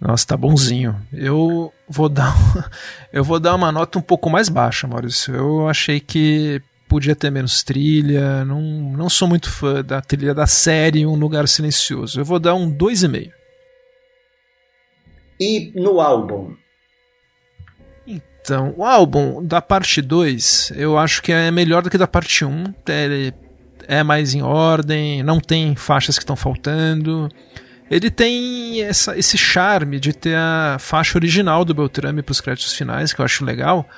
Nossa, tá bonzinho. Eu vou dar eu vou dar uma nota um pouco mais baixa, Maurício. Eu achei que podia ter menos trilha, não, não sou muito fã da trilha da série Um Lugar Silencioso. Eu vou dar um 2,5.
E no álbum,
então, o álbum da parte 2, eu acho que é melhor do que da parte 1. Um. Ele é mais em ordem, não tem faixas que estão faltando. Ele tem essa, esse charme de ter a faixa original do Beltrame para os créditos finais, que eu acho legal,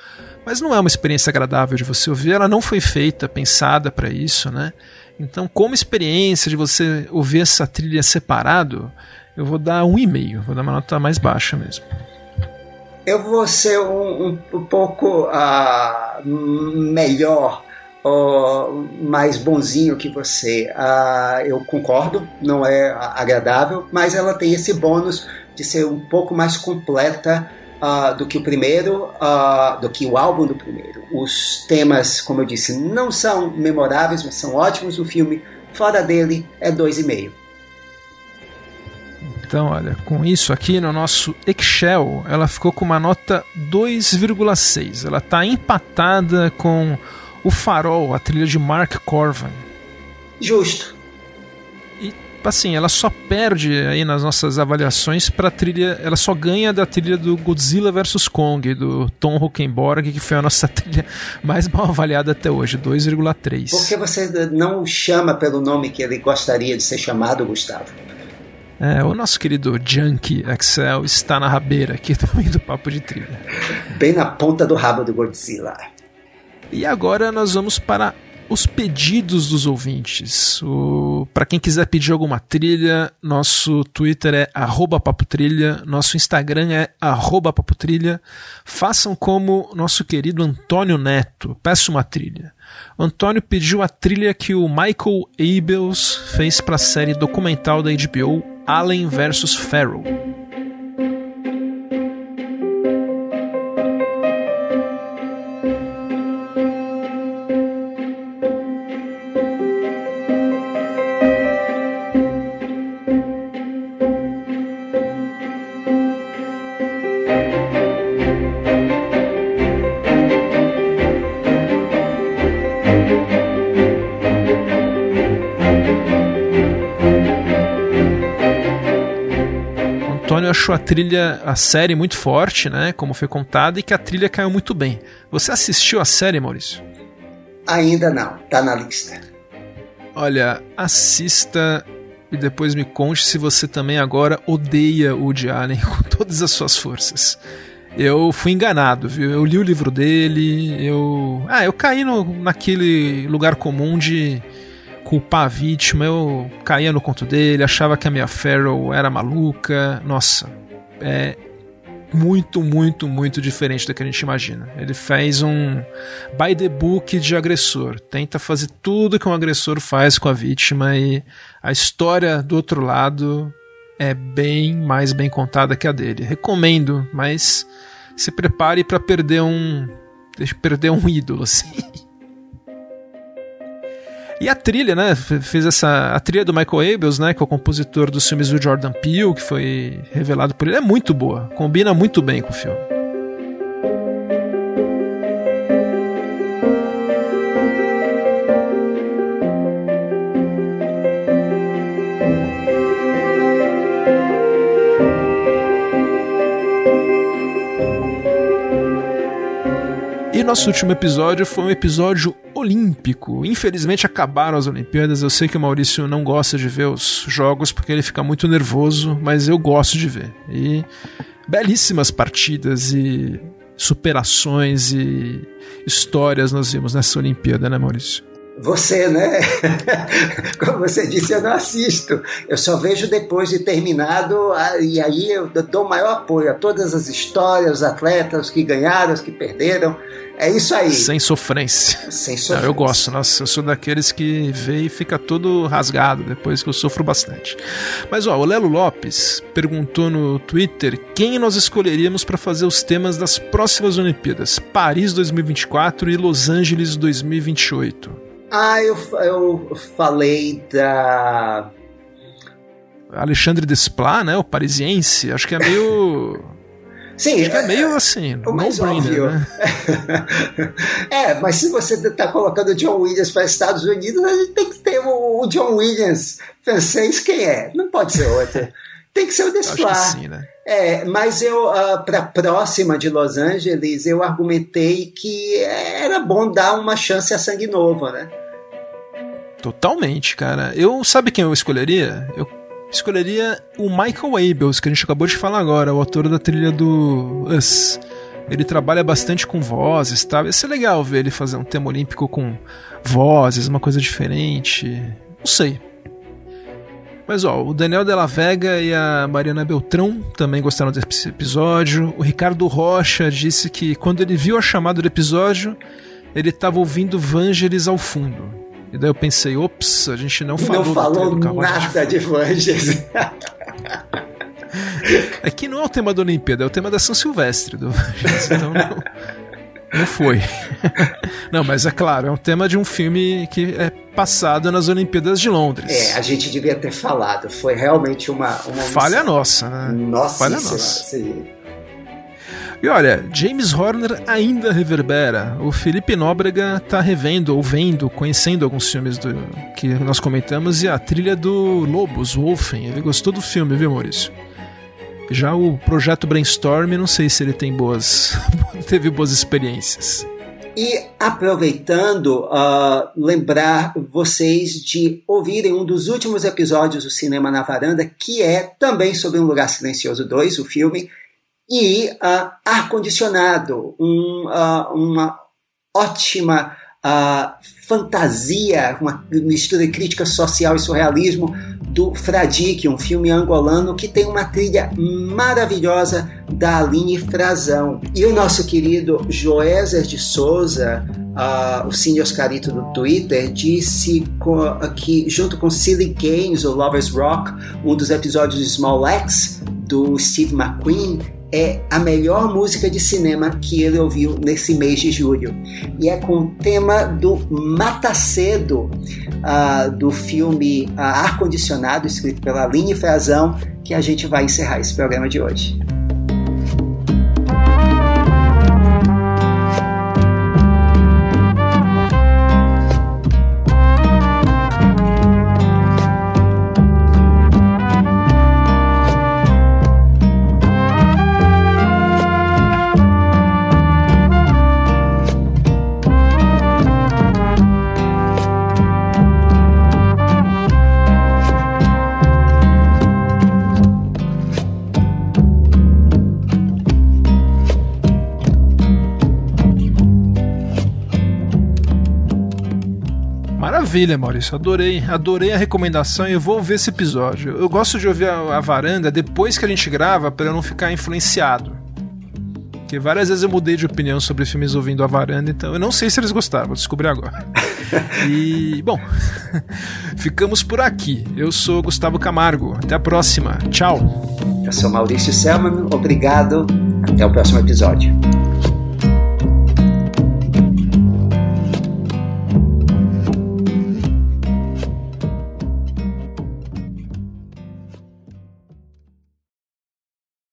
mas não é uma experiência agradável de você ouvir. Ela não foi feita, pensada para isso, né? Então, como experiência de você ouvir essa trilha separado, eu vou dar um e meio, vou dar uma nota mais baixa mesmo
eu vou ser um, um, um pouco uh, melhor, mais bonzinho que você. Uh, eu concordo, não é agradável, mas ela tem esse bônus de ser um pouco mais completa Uh, do que o primeiro, uh, do que o álbum do primeiro. Os temas, como eu disse, não são memoráveis, mas são ótimos no filme. Fora dele é dois e meio.
Então, olha, com isso aqui no nosso Excel, ela ficou com uma nota 2,6. Ela está empatada com O Farol, a trilha de Mark Corvan.
Justo.
E assim, ela só perde aí nas nossas avaliações pra trilha, ela só ganha da trilha do Godzilla vs Kong, do Tom Hockenborg, que foi a nossa trilha mais mal avaliada até hoje, 2,3.
Por que você não chama pelo nome que ele gostaria de ser chamado, Gustavo?
É, o nosso querido Junkie Excel está na rabeira aqui também do Papo de Trilha.
Bem na ponta do rabo do Godzilla.
E agora nós vamos para os pedidos dos ouvintes. Para quem quiser pedir alguma trilha, nosso Twitter é papotrilha, nosso Instagram é papotrilha. Façam como nosso querido Antônio Neto, peça uma trilha. O Antônio pediu a trilha que o Michael Abels fez para a série documental da HBO Alien vs Pharaoh. Achou a trilha, a série muito forte, né? Como foi contado, e que a trilha caiu muito bem. Você assistiu a série, Maurício?
Ainda não, tá na lista.
Olha, assista e depois me conte se você também agora odeia o Woody Allen com todas as suas forças. Eu fui enganado, viu? Eu li o livro dele, eu. Ah, eu caí no, naquele lugar comum de culpar a vítima, eu caía no conto dele, achava que a Mia Farrow era maluca. Nossa, é muito, muito, muito diferente do que a gente imagina. Ele fez um by the book de agressor. Tenta fazer tudo que um agressor faz com a vítima e a história do outro lado é bem mais bem contada que a dele. Recomendo, mas se prepare para perder um perder um ídolo assim. E a trilha, né? Fez essa. A trilha do Michael Abels, né? Que é o compositor dos filmes do Jordan Peele, que foi revelado por ele, é muito boa. Combina muito bem com o filme. Nosso último episódio foi um episódio olímpico. Infelizmente acabaram as Olimpíadas. Eu sei que o Maurício não gosta de ver os jogos porque ele fica muito nervoso, mas eu gosto de ver. E belíssimas partidas e superações e histórias nós vimos nessa Olimpíada, né, Maurício?
Você, né? Como você disse, eu não assisto. Eu só vejo depois de terminado, e aí eu dou maior apoio a todas as histórias, os atletas que ganharam, os que perderam. É isso aí.
Sem sofrência.
Sem sofrência.
Não, eu gosto, nossa, eu sou daqueles que vê e fica todo rasgado depois que eu sofro bastante. Mas ó, o Lelo Lopes perguntou no Twitter quem nós escolheríamos para fazer os temas das próximas Olimpíadas: Paris 2024 e Los Angeles 2028.
Ah, eu, eu falei da.
Alexandre Desplat, né? O parisiense. Acho que é meio.
Sim,
Acho que é meio assim,
o mais óbvio.
né?
é, mas se você está colocando o John Williams para Estados Unidos, a gente tem que ter o, o John Williams francês, quem é? Não pode ser outro. tem que ser o Desplat.
Sim, né?
É, mas eu, uh, para a próxima de Los Angeles, eu argumentei que era bom dar uma chance a sangue novo, né?
Totalmente, cara. Eu sabe quem eu escolheria? Eu escolheria o Michael Abels, que a gente acabou de falar agora, o autor da trilha do Us. Ele trabalha bastante com vozes, tá? Ia ser legal ver ele fazer um tema olímpico com vozes, uma coisa diferente. Não sei. Mas ó, o Daniel Della Vega e a Mariana Beltrão também gostaram desse episódio. O Ricardo Rocha disse que quando ele viu a chamada do episódio, ele estava ouvindo Vangelis ao fundo. E daí eu pensei, ops, a gente não falou,
não falou
do
nada de Vangelis.
É que não é o tema da Olimpíada, é o tema da São Silvestre do então não, não foi. Não, mas é claro, é um tema de um filme que é passado nas Olimpíadas de Londres.
É, a gente devia ter falado. Foi realmente uma. uma
Falha nossa, né?
Nossa,
Falha nossa.
Sim.
E olha, James Horner ainda reverbera. O Felipe Nóbrega tá revendo, ou vendo, conhecendo alguns filmes do, que nós comentamos e a trilha do Lobos, Wolfen. Ele gostou do filme, viu, Maurício? Já o projeto Brainstorm, não sei se ele tem boas. teve boas experiências.
E aproveitando, uh, lembrar vocês de ouvirem um dos últimos episódios do Cinema na Varanda, que é também sobre Um Lugar Silencioso 2, o filme, e uh, ar-condicionado, um, uh, uma ótima uh, fantasia, uma mistura de crítica social e surrealismo do Fradique, um filme angolano que tem uma trilha maravilhosa da Aline Frazão. E o nosso querido Joézer de Souza, uh, o Cine Oscarito do Twitter, disse que junto com Silly Games, o Lovers Rock, um dos episódios de Small X, do Steve McQueen, é a melhor música de cinema que ele ouviu nesse mês de julho. E é com o tema do Matacedo, uh, do filme uh, Ar Condicionado, escrito pela Aline Frazão, que a gente vai encerrar esse programa de hoje.
Maravilha, Maurício. Adorei, adorei a recomendação e eu vou ver esse episódio. Eu gosto de ouvir a, a varanda depois que a gente grava para eu não ficar influenciado. Porque várias vezes eu mudei de opinião sobre filmes ouvindo a varanda, então eu não sei se eles gostaram, vou descobrir agora. E, bom, ficamos por aqui. Eu sou Gustavo Camargo. Até a próxima. Tchau.
Eu sou Maurício Selman. Obrigado. Até o próximo episódio.